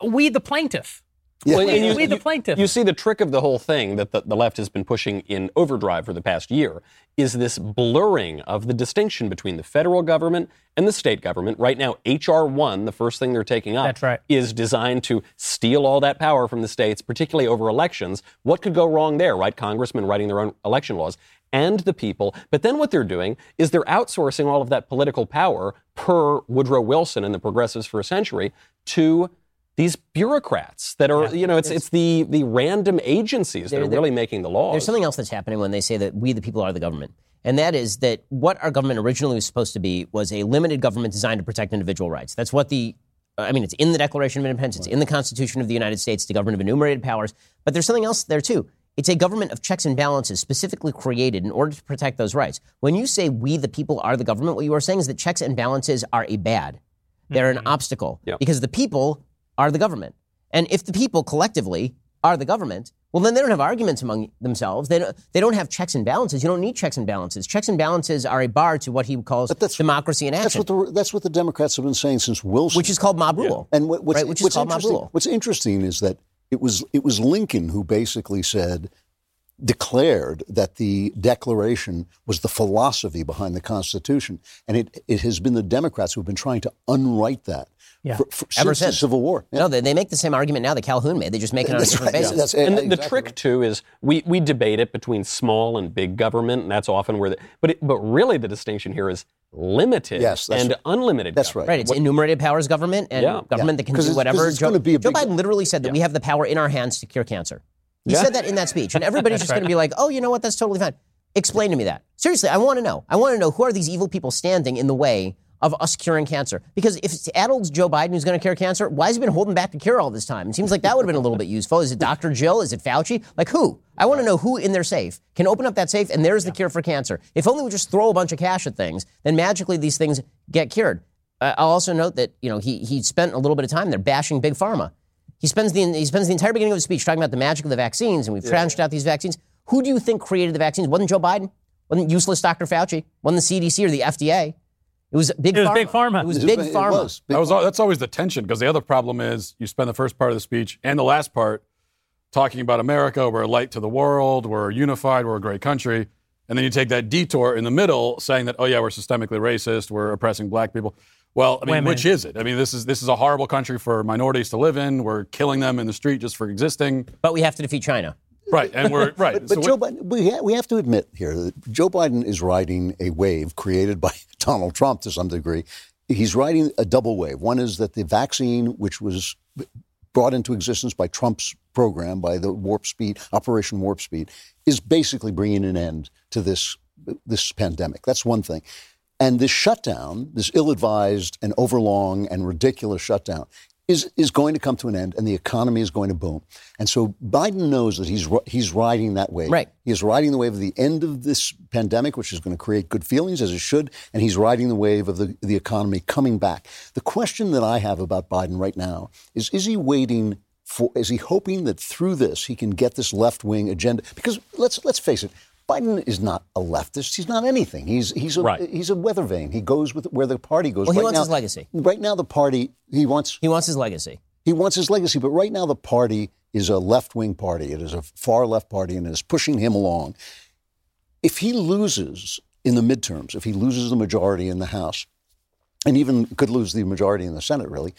we, the plaintiff." Well, and you- we the plaintiff. You see, the trick of the whole thing that the, the left has been pushing in overdrive for the past year is this blurring of the distinction between the federal government and the state government. Right now, H.R. 1, the first thing they're taking up, right. is designed to steal all that power from the states, particularly over elections. What could go wrong there, right? Congressmen writing their own election laws and the people. But then what they're doing is they're outsourcing all of that political power, per Woodrow Wilson and the progressives for a century, to these bureaucrats that are, you know, it's it's the the random agencies that are really making the laws. There's something else that's happening when they say that we, the people, are the government. And that is that what our government originally was supposed to be was a limited government designed to protect individual rights. That's what the, I mean, it's in the Declaration of Independence, it's in the Constitution of the United States, the government of enumerated powers. But there's something else there too. It's a government of checks and balances specifically created in order to protect those rights. When you say we, the people, are the government, what you are saying is that checks and balances are a bad. They're an mm-hmm. obstacle Yeah. because the people are the government. And if the people collectively are the government, well, then they don't have arguments among themselves. They don't, they don't have checks and balances. You don't need checks and balances. Checks and balances are a bar to what he calls that's- democracy in That's what the that's what the Democrats have been saying since Wilson. which is called mob rule. And what, what's, right, which is what's called mob interesting, rule. what's interesting is that it was it was Lincoln who basically said, declared that the Declaration was the philosophy behind the Constitution, and it it has been the Democrats who have been trying to unwrite that Yeah. for, for, Ever since the. Civil War. Yeah. No, they, they make the same argument now that Calhoun made. They just make it on a different right. basis. That's- and the, the trick too is we, we debate it between small and big government, and that's often where the but it, but really the distinction here is limited Yes, and right. unlimited. That's government. Right, it's enumerated powers government and Yeah. government Yeah. that can do it's- whatever. it's Joe, be Joe big- Biden literally said that we have the power in our hands to cure cancer. He Yeah. said that in that speech, and everybody's just going to be like, "Oh, you know what? That's totally fine." Explain to me that. Seriously, I want to know. I want to know who are these evil people standing in the way of us curing cancer? Because if it's adult Joe Biden who's going to cure cancer, why has he been holding back the cure all this time? It seems like that would have been a little bit useful. Is it Dr. Jill? Is it Fauci? Like who? I want to know who in their safe can open up that safe and there's the cure for cancer. If only we just throw a bunch of cash at things, then magically these things get cured. Uh, I'll also note that you know he he spent a little bit of time there bashing big pharma. He spends the he spends the entire beginning of his speech talking about the magic of the vaccines, and we've tranched out these vaccines. Who do you think created the vaccines? Wasn't Joe Biden? Wasn't useless Dr. Fauci? Wasn't the CDC or the FDA? It was big It was pharma. big pharma. It was It big was- it pharma. was. Big That was al- that's always the tension because the other problem is you spend the first part of the speech and the last part talking about America, we're a light to the world, we're unified, we're a great country, and then you take that detour in the middle saying that oh yeah we're systemically racist, we're oppressing black people. Well, I mean, minute. which is it? I mean, this is this is a horrible country for minorities to live in. We're killing them in the street just for existing. But we have to defeat China. Right, and we're right. But, but So Joe Biden, we, ha- we have to admit here that Joe Biden is riding a wave created by Donald Trump to some degree. He's riding a double wave. One is that the vaccine, which was brought into existence by Trump's program, by the Warp Speed, Operation Warp Speed, is basically bringing an end to this this pandemic. That's one thing. And this shutdown, this ill-advised and overlong and ridiculous shutdown, is is going to come to an end, and the economy is going to boom. And so Biden knows that he's he's riding that wave. Right. He is riding the wave of the end of this pandemic, which is going to create good feelings as it should, and he's riding the wave of the, the economy coming back. The question that I have about Biden right now is: Is he waiting? For, is he hoping that through this he can get this left wing agenda? Because let's let's face it, Biden is not a leftist. He's not anything. He's he's a Right. he's a weather vane. He goes with where the party goes. Well, he right wants now, his legacy. Right now, the party he wants He wants his legacy. he wants his legacy, but right now the party is a left wing party. It is a far left party and it is pushing him along. If he loses in the midterms, if he loses the majority in the House, and even could lose the majority in the Senate, really,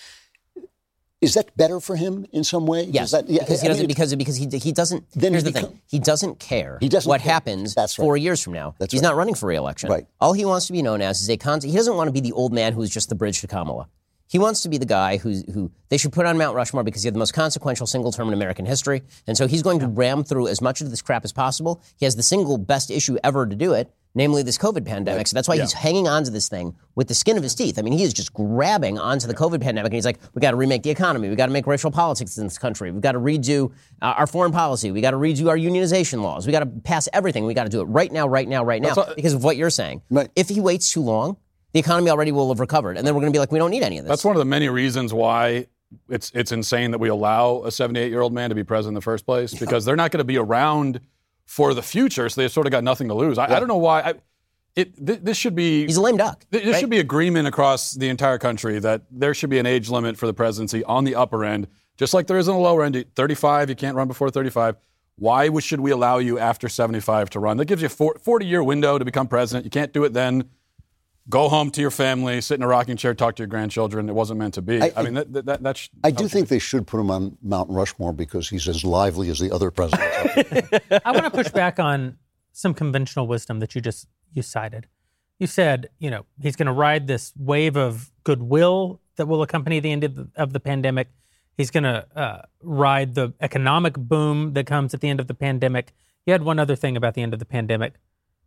is that better for him in some way? Yes, that, yeah, because he I doesn't mean, because because he he doesn't. Then here's he the become- thing: he doesn't care. He doesn't what care. happens That's right. four years from now. That's He's right. not running for reelection. Right. All he wants to be known as is a con. He doesn't want to be the old man who's just the bridge to Kamala. He wants to be the guy who's, who they should put on Mount Rushmore because he had the most consequential single term in American history. And so he's going to ram through as much of this crap as possible. He has the single best issue ever to do it, namely this COVID pandemic. So that's why he's hanging on to this thing with the skin of his teeth. I mean, he is just grabbing onto the COVID pandemic and he's like, we got to remake the economy. We got to make racial politics in this country. We've got to redo uh, our foreign policy. We got to redo our unionization laws. We got to pass everything. We got to do it right now, right now, right now because of what you're saying. Right. If he waits too long, the economy already will have recovered. And then we're going to be like, we don't need any of this. That's one of the many reasons why it's it's insane that we allow a 78 year old man to be president in the first place because they're not going to be around for the future, so they've sort of got nothing to lose. I, I don't know why. I, it th- this should be He's a lame duck. Th- There right? should be agreement across the entire country that there should be an age limit for the presidency on the upper end, just like there is on the lower end. 35, you can't run before 35. Why should we allow you after 75 to run? That gives you a 40 year window to become president. You can't do it then. Go home to your family, sit in a rocking chair, talk to your grandchildren. It wasn't meant to be. I, I- mean, that, that, that, that's. I do think they should put him on Mount Rushmore because he's as lively as the other presidents. I want to push back on some conventional wisdom that you just you cited. You said, you know, he's going to ride this wave of goodwill that will accompany the end of the, of the pandemic. He's going to uh, ride the economic boom that comes at the end of the pandemic. You had one other thing about the end of the pandemic.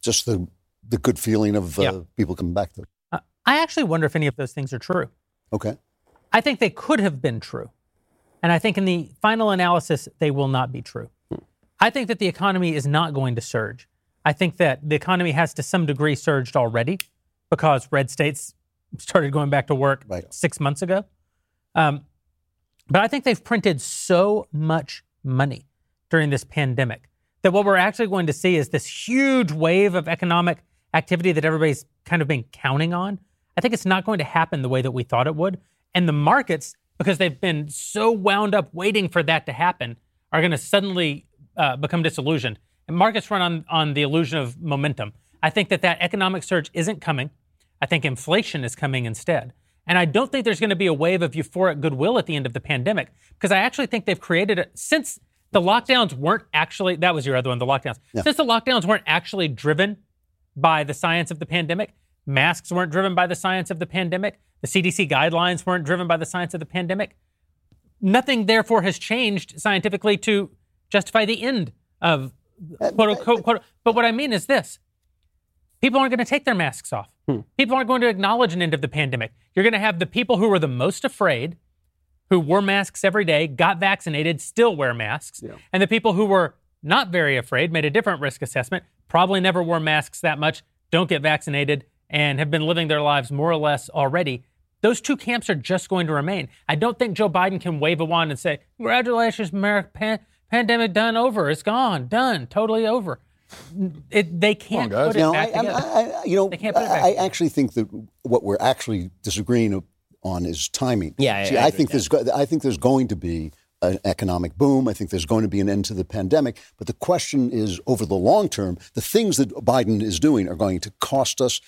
Just the the good feeling of uh, Yeah. people coming back to it. Uh, I actually wonder if any of those things are true. Okay. I think they could have been true. And I think in the final analysis, they will not be true. I think that the economy is not going to surge. I think that the economy has to some degree surged already because red states started going back to work Right. six months ago. Um, but I think they've printed so much money during this pandemic that what we're actually going to see is this huge wave of economic activity that everybody's kind of been counting on. I think it's not going to happen the way that we thought it would. And the markets, because they've been so wound up waiting for that to happen, are going to suddenly uh, become disillusioned. And markets run on, on the illusion of momentum. I think that that economic surge isn't coming. I think inflation is coming instead. And I don't think there's going to be a wave of euphoric goodwill at the end of the pandemic because I actually think they've created it since the lockdowns weren't actually, that was your other one, the lockdowns. Since the lockdowns weren't actually driven by the science of the pandemic, masks weren't driven by the science of the pandemic, the CDC guidelines weren't driven by the science of the pandemic. Nothing, therefore, has changed scientifically to justify the end of uh, quote unquote. Quote, but what I mean is this people aren't going to take their masks off. Hmm. People aren't going to acknowledge an end of the pandemic. You're going to have the people who were the most afraid, who wore masks every day, got vaccinated, still wear masks, and the people who were not very afraid, made a different risk assessment, probably never wore masks that much, don't get vaccinated, and have been living their lives more or less already. Those two camps are just going to remain. I don't think Joe Biden can wave a wand and say, Congratulations, America, pan- pandemic done over. It's gone, done, totally over. It, they can't guys. put it You know, back I, I, together. I, I- you know, They can't put it back I, I together. actually think that what we're actually disagreeing on is timing. Yeah, I- See, I I, agree think there's I think there's going to be an economic boom. I think there's going to be an end to the pandemic. But the question is, over the long term, the things that Biden is doing are going to cost us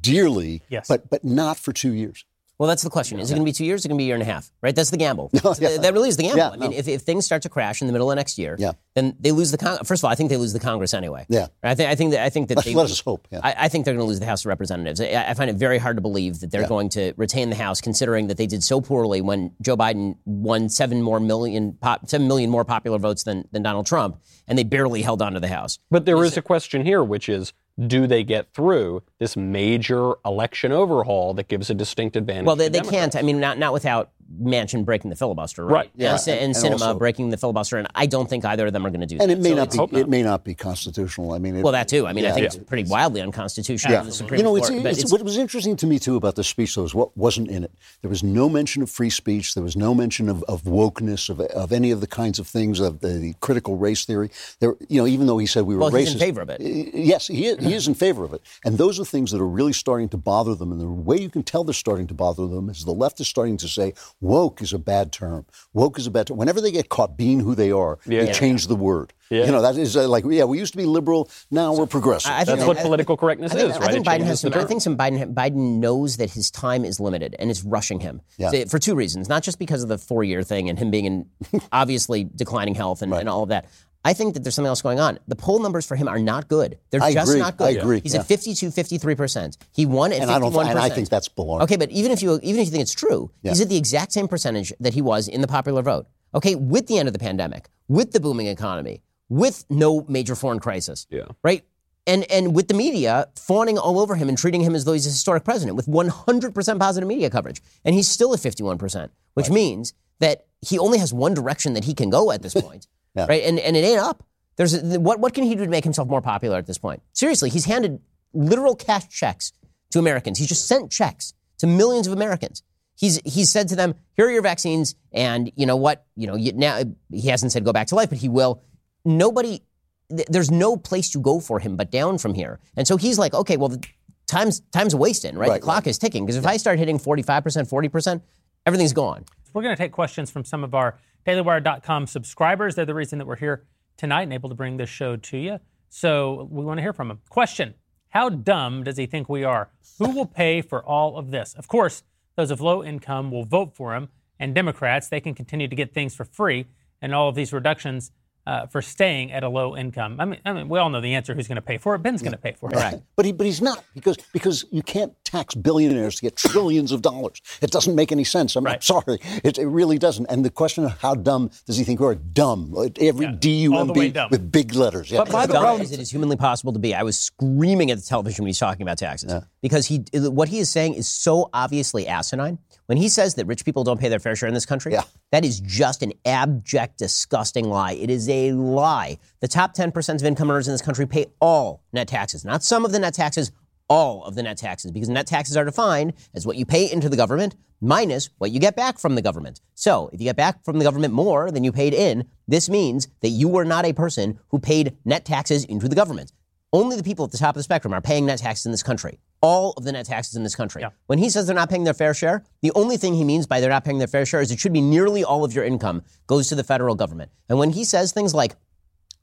dearly. Yes. But but not for two years. Well, that's the question. Is it going to be two years? Is it going to be a year and a half? Right? That's the gamble. yeah. That really is the gamble. Yeah, I mean, no. if, if things start to crash in the middle of next year, Yeah. then they lose the con- first of all. I think they lose the Congress anyway. Yeah. I think I think that I think that Let- they, let us hope, yeah. I, I think they're going to lose the House of Representatives. I, I find it very hard to believe that they're Yeah. going to retain the House, considering that they did so poorly when Joe Biden won seven more million pop, seven million more popular votes than than Donald Trump, and they barely held on to the House. But there is a question here, which is do they get through this major election overhaul that gives a distinct advantage? Well, they, they can't. I mean, not not without Manchin breaking the filibuster, right? Right, And, and, And Sinema also- breaking the filibuster, and I don't think either of them are going to do And that. it may So not be. not. It may not be constitutional. I mean, it, Well, that too. I mean, I Yeah. think it's pretty wildly unconstitutional. Yeah. in the Supreme You know, it's, Court, but it's, what was interesting to me too about the speech though is what wasn't in it. There was no mention of free speech. There was no mention of, of wokeness of, of any of the kinds of things of the, the critical race theory. There, you know, even though he said we were Well, racist, he's in favor of it. Yes, he is, he is in favor of it. And those are things that are really starting to bother them. And the way you can tell they're starting to bother them is the left is starting to say woke is a bad term. Woke is a bad term. Whenever they get caught being who they are, they Yeah. change the word. Yeah. You know, that is uh, like, yeah, we used to be liberal. Now we're progressive. I think That's what I- political correctness I think, is, I right? think Biden has some. I think some Biden Biden knows that his time is limited and it's rushing him Yeah. So, for two reasons. Not just because of the four year thing and him being in obviously declining health and, and all of that. I think that there's something else going on. The poll numbers for him are not good. They're I just agree. not good. I agree. He's Yeah. at 52, 53 percent. He won at and I don't. 51 And I think that's baloney. Okay, but even if you even if you think it's true, he's at the exact same percentage that he was in the popular vote. Okay, with the end of the pandemic, with the booming economy, with no major foreign crisis. Yeah. Right? And and with the media fawning all over him and treating him as though he's a historic president with 100% positive media coverage. And he's still at 51%, which means that he only has one direction that he can go at this point. Yeah. Right? And and it ain't up. There's a, what what can he do to make himself more popular at this point? Seriously, he's handed literal cash checks to Americans. He's just sent checks to millions of Americans. He's he's said to them, "Here are your vaccines, and you know what? You know you, now he hasn't said go back to life, but he will. Nobody, th- there's no place to go for him but down from here. And so he's like, okay, well, the time's time's wasting, right? Right, the clock is ticking because if I start hitting 45 percent, 40 percent, everything's gone. We're going to take questions from some of our DailyWire.com subscribers. They're the reason that we're here tonight and able to bring this show to you. So we want to hear from them. Question How dumb does he think we are? Who will pay for all of this? Of course, those of low income will vote for him, and Democrats, they can continue to get things for free, and all of these reductions uh, for staying at a low income. I mean, I mean, we all know the answer who's going to pay for it. Ben's going to pay for it. Right. But he, but he's not because because you can't tax billionaires to get trillions of dollars. It doesn't make any sense. I'm, I'm Right. sorry, it, it really doesn't. And the question of how dumb does he think we are? Dumb. Every Yeah, D U all M the way B dumb. with big letters. Yeah. But by as the dumb problem- as it is humanly possible to be. I was screaming at the television when he's talking about taxes because he what he is saying is so obviously asinine. When he says that rich people don't pay their fair share in this country, Yeah. that is just an abject, disgusting lie. It is a lie. The top 10% of income earners in this country pay all net taxes, not some of the net taxes, all of the net taxes, because net taxes are defined as what you pay into the government minus what you get back from the government. So if you get back from the government more than you paid in, this means that you were not a person who paid net taxes into the government. Only the people at the top of the spectrum are paying net taxes in this country. All of the net taxes in this country. Yeah. When he says they're not paying their fair share, the only thing he means by they're not paying their fair share is it should be nearly all of your income goes to the federal government. And when he says things like,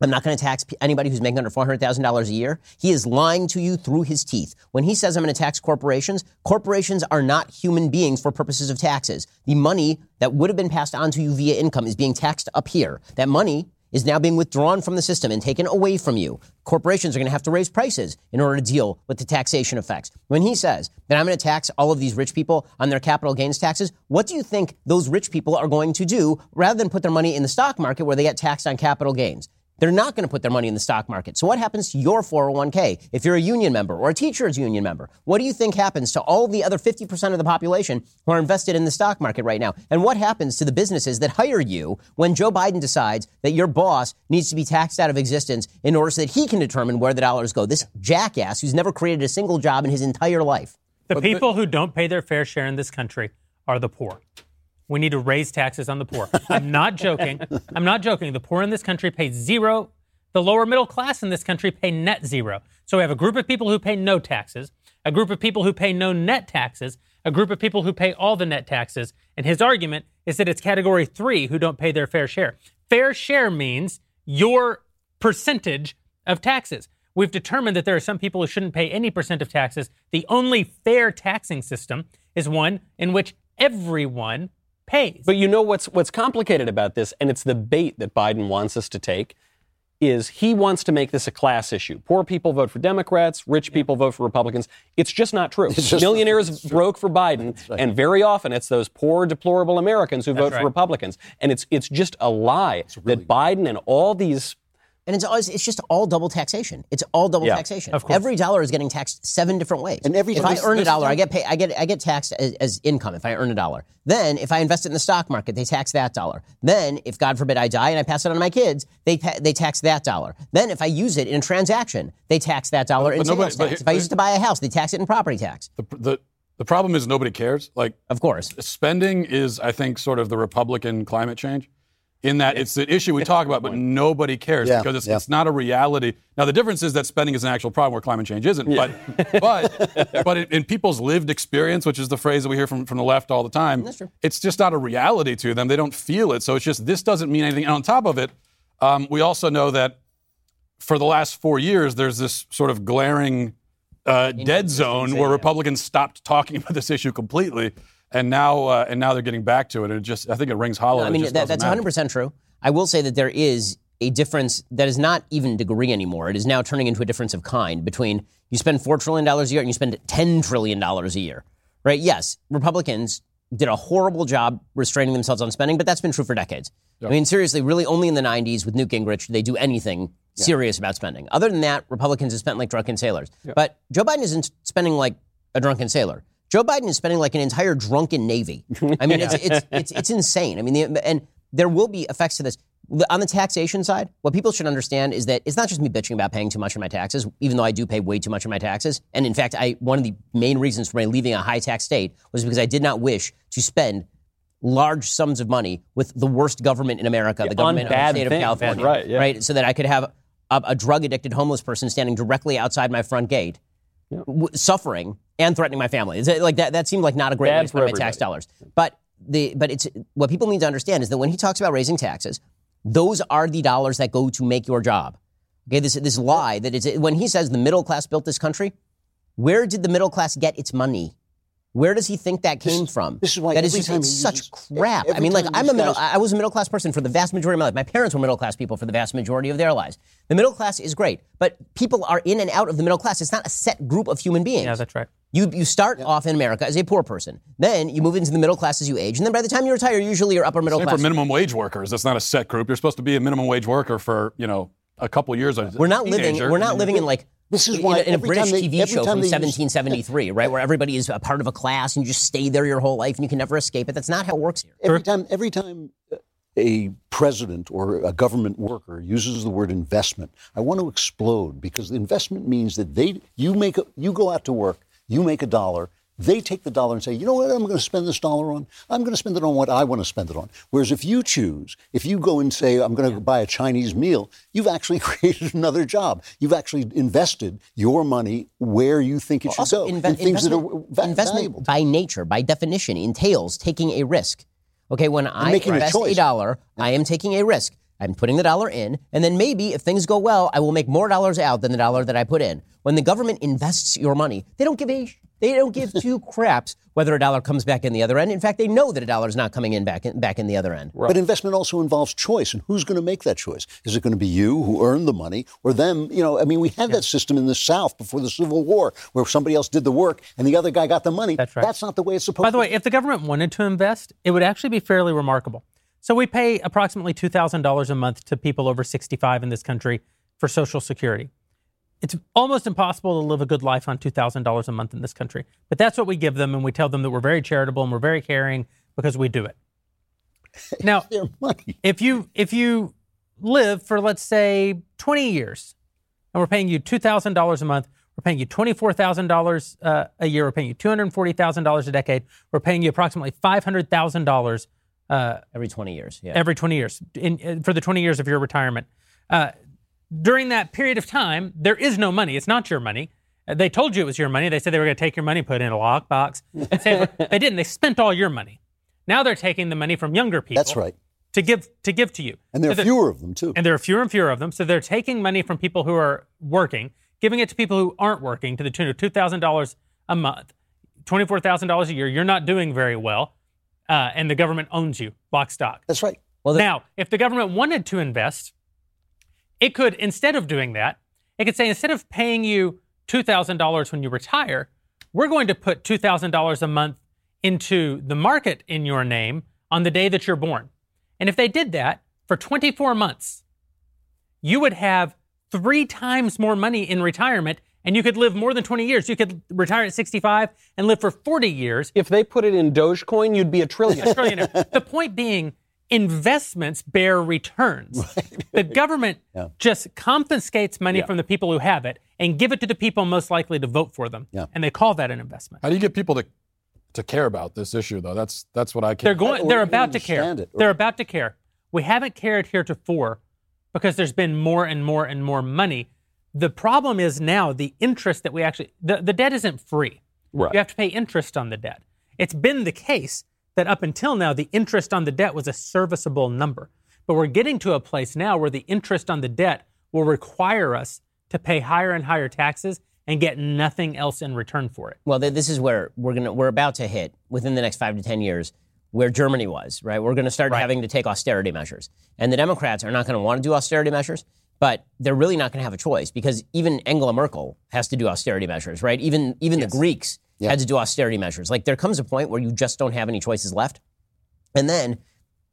I'm not going to tax anybody who's making under $400,000 a year. He is lying to you through his teeth. When he says I'm going to tax corporations, corporations are not human beings for purposes of taxes. The money that would have been passed on to you via income is being taxed up here. That money is now being withdrawn from the system and taken away from you. Corporations are going to have to raise prices in order to deal with the taxation effects. When he says that I'm going to tax all of these rich people on their capital gains taxes, what do you think those rich people are going to do rather than put their money in the stock market where they get taxed on capital gains? They're not going to put their money in the stock market. So what happens to your 401k if you're a union member or a teacher's union member? What do you think happens to all the other 50% of the population who are invested in the stock market right now? And what happens to the businesses that hire you when Joe Biden decides that your boss needs to be taxed out of existence in order so that he can determine where the dollars go? This jackass who's never created a single job in his entire life. The people who don't pay their fair share in this country are the poor. We need to raise taxes on the poor. I'm not joking. I'm not joking. The poor in this country pay zero. The lower middle class in this country pay net zero. So we have a group of people who pay no taxes, a group of people who pay no net taxes, a group of people who pay all the net taxes. And his argument is that it's category three who don't pay their fair share. Fair share means your percentage of taxes. we've determined that there are some people who shouldn't pay any percent of taxes. The only fair taxing system is one in which everyone pays. But you know what's what's complicated about this, and it's the bait that Biden wants us to take, is he wants to make this a class issue. Poor people vote for Democrats, rich people vote for Republicans. It's just not true. just Millionaires broke for Biden, and very often it's those poor, deplorable Americans who vote right. for Republicans. And it's it's just a lie that Biden and all these And it's always, it's just all double taxation. It's all double Yeah, taxation. of course. Every dollar is getting taxed seven different ways. And every if time- I earn a this- dollar, I get pay, I get I get taxed as, as income if I earn a dollar. Then if I invest it in the stock market, they tax that dollar. Then if God forbid I die and I pass it on to my kids, they they tax that dollar. Then if I use it in a transaction, they tax that dollar in but nobody- sales but tax. here- If I use it to buy a house, they tax it in property tax. The, the, the problem is nobody cares. Like, Of course. spending is, I think, sort of the Republican climate change. In that it's the issue we talk about, but nobody cares Yeah, because it's, yeah. it's not a reality. Now the difference is that spending is an actual problem where climate change isn't. But but but in, in people's lived experience, which is the phrase that we hear from, from the left all the time, it's just not a reality to them. They don't feel it. So it's just this doesn't mean anything. And on top of it, um, we also know that for the last four years, there's this sort of glaring uh, dead zone where Republicans stopped talking about this issue completely, and now uh, and now they're getting back to it. And it just I think it rings hollow. I It mean, that, that's 100% true. I will say that there is a difference that is not even degree anymore. It is now turning into a difference of kind between you spend $4 trillion a year and you spend $10 trillion a year, right? Yes, Republicans did a horrible job restraining themselves on spending, but that's been true for decades. I mean, seriously, really only in the 90s with Newt Gingrich did they do anything serious about spending. Other than that, Republicans have spent like drunken sailors. But Joe Biden isn't spending like a drunken sailor. Joe Biden is spending like an entire drunken navy. I mean, it's, it's, it's, it's insane. I mean, the, and there will be effects to this. On the taxation side, what people should understand is that it's not just me bitching about paying too much in my taxes, even though I do pay way too much in my taxes. And in fact, I one of the main reasons for my leaving a high tax state was because I did not wish to spend large sums of money with the worst government in America, the government of the state of California, right, yeah. right? So that I could have a, a drug addicted homeless person standing directly outside my front gate, w- suffering and threatening my family. Is it like that? That seemed like not a great Bad way to spend for my tax dollars. But the but it's what people need to understand is that when he talks about raising taxes, those are the dollars that go to make your job. Okay, this this lie that it's when he says the middle class built this country. Where did the middle class get its money? Where does he think that came from? this is why that is every just time it's he such uses- crap. I mean, like I'm a middle. I was a middle class person for the vast majority of my life. My parents were middle class people for the vast majority of their lives. The middle class is great, but people are in and out of the middle class. It's not a set group of human beings. yeah, that's right. You, you start off in America as a poor person. Then you move into the middle class as you age. And then by the time you retire, usually you're upper middle Same class. for minimum wage workers. That's not a set group. You're supposed to be a minimum wage worker for you know a couple years. we're not living. We're not living in like This is in a, in a British they- TV show from they use- 1773, right, where everybody is a part of a class and you just stay there your whole life and you can never escape it. That's not how it works here. Every time, every time uh, a president or a government worker uses the word investment, I want to explode because investment means that they, you make, a, you go out to work, you make a dollar, they take the dollar and say, you know what, I'm going to spend this dollar on. I'm going to spend it on what I want to spend it on. Whereas if you choose, if you go and say, I'm going to buy a Chinese meal, you've actually created another job. You've actually invested your money where you think it should go inve- in things that are investment, va- investment valuable. by nature, by definition, entails taking a risk. Okay, when I a invest a, choice. dollar, I am taking a risk. I'm putting the dollar in, and then maybe if things go well, I will make more dollars out than the dollar that I put in. When the government invests your money, they don't give a they don't give two craps whether a dollar comes back in the other end. In fact, they know that a dollar is not coming in back in, back in the other end. But investment also involves choice, and who's going to make that choice? Is it going to be you who earned the money, or them? You know, I mean, we had that system in the South before the Civil War, where somebody else did the work and the other guy got the money. That's right. That's not the way it's supposed. By the to way, if the government wanted to invest, it would actually be fairly remarkable. So we pay approximately $2,000 a month to people over 65 in this country for Social Security. It's almost impossible to live a good life on $2,000 a month in this country. But that's what we give them, and we tell them that we're very charitable and we're very caring because we do it. Now, if you if you live for let's say 20 years and we're paying you $2000 a month we're paying you $24000 uh, a year we're paying you $240000 a decade we're paying you approximately $500000 uh, Every 20 years, yeah. every 20 years in, uh, for the 20 years of your retirement uh, during that period of time there is no money it's not your money Uh, they told you it was your money they said they were going to take your money put it in a lockbox and save it. they didn't they spent all your money now they're taking the money from younger people That's right. to give to give to you And there So are fewer of them too. and there are fewer and fewer of them. So they're taking money from people who are working, giving it to people who aren't working to the tune of $2,000 a month, $24,000 a year. You're not doing very well, uh, and the government owns you, lock stock. That's right. Well, the- now, if the government wanted to invest, it could, instead of doing that, it could say, instead of paying you $2,000 when you retire, we're going to put $2,000 a month into the market in your name on the day that you're born. And if they did that for 24 months, you would have three times more money in retirement and you could live more than 20 years. You could retire at 65 and live for 40 years. If they put it in Dogecoin, you'd be a trillionaire. Trillionaire. the point being, investments bear returns. The government just confiscates money from the people who have it and give it to the people most likely to vote for them. Yeah. And they call that an investment. How do you get people to to care about this issue, though? That's that's what I They're can't. going. They're about to care. it, They're about to care. We haven't cared heretofore because there's been more and more and more money. The problem is now the interest that we actually the, the debt isn't free. Right. You have to pay interest on the debt. It's been the case that up until now the interest on the debt was a serviceable number. But we're getting to a place now where the interest on the debt will require us to pay higher and higher taxes and get nothing else in return for it. Well, this is where we're gonna we're about to hit within the next five to ten years where Germany was. Right, we're going to start Right. having to take austerity measures, and the Democrats are not going to want to do austerity measures. But they're really not going to have a choice because even Angela Merkel has to do austerity measures, right? Even even the Greeks had to do austerity measures. Like there comes a point where you just don't have any choices left, and then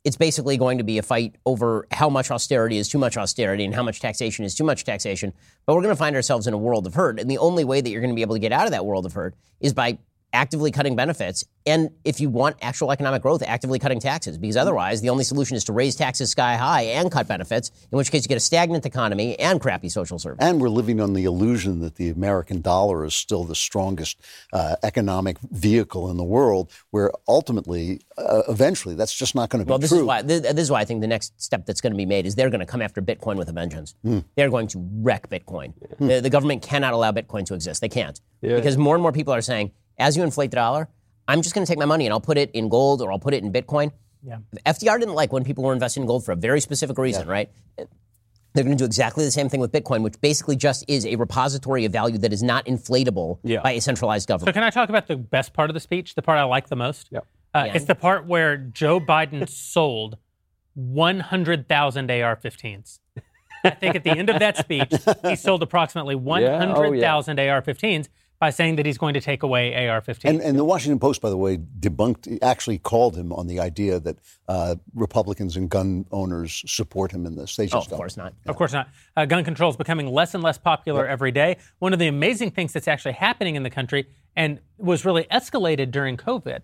it's basically going to be a fight over how much austerity is too much austerity and how much taxation is too much taxation. But we're going to find ourselves in a world of hurt. And the only way that you're going to be able to get out of that world of hurt is by actively cutting benefits. And if you want actual economic growth, actively cutting taxes. Because otherwise, the only solution is to raise taxes sky high and cut benefits, in which case you get a stagnant economy and crappy social service. And we're living on the illusion that the American dollar is still the strongest uh, economic vehicle in the world, where ultimately, uh, eventually, that's just not going to be Well, this true. is why this, this is why I think the next step that's going to be made is they're going to come after Bitcoin with a vengeance. They're going to wreck Bitcoin. The, the government cannot allow Bitcoin to exist. They can't because more and more people are saying, as you inflate the dollar, I'm just going to take my money and I'll put it in gold or I'll put it in Bitcoin. Yeah. FDR didn't like when people were investing in gold for a very specific reason, right? They're going to do exactly the same thing with Bitcoin, which basically just is a repository of value that is not inflatable Yeah. by a centralized government. So can I talk about the best part of the speech, the part I like the most? Yep. Uh, Yeah. It's the part where Joe Biden sold 100,000 AR-15s. I think at the end of that speech, he sold approximately oh, 100,000 AR-15s by saying that he's going to take away AR-15s. And, and the Washington Post, by the way, debunked, actually called him on the idea that uh, Republicans and gun owners support him in this. They Oh, just of don't. course not. Of course not. Uh, gun control is becoming less and less popular every day. One of the amazing things that's actually happening in the country and was really escalated during COVID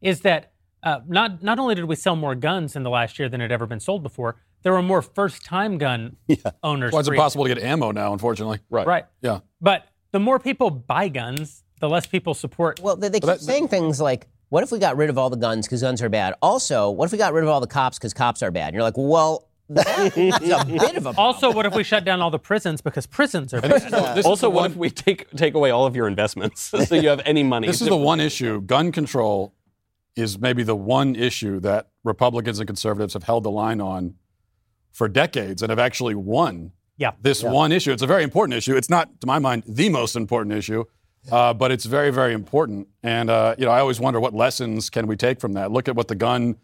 is that uh, not not only did we sell more guns in the last year than had ever been sold before, there were more first-time gun owners. Why is it possible to get ammo now? Unfortunately, Right. Right. Yeah. But the more people buy guns, the less people support. Well, they, they keep that- saying things like, "What if we got rid of all the guns because guns are bad?" Also, what if we got rid of all the cops because cops are bad? And you're like, "Well, that's a bit of a also, what if we shut down all the prisons because prisons are bad? This is Also, the what one- if we take take away all of your investments so you have any money? This is the one issue. Gun control is maybe the one issue that Republicans and conservatives have held the line on for decades and have actually won Yeah. this one issue. It's a very important issue. It's not, to my mind, the most important issue, uh, but it's very, very important. And uh, you know, I always wonder what lessons can we take from that. Look at what the gun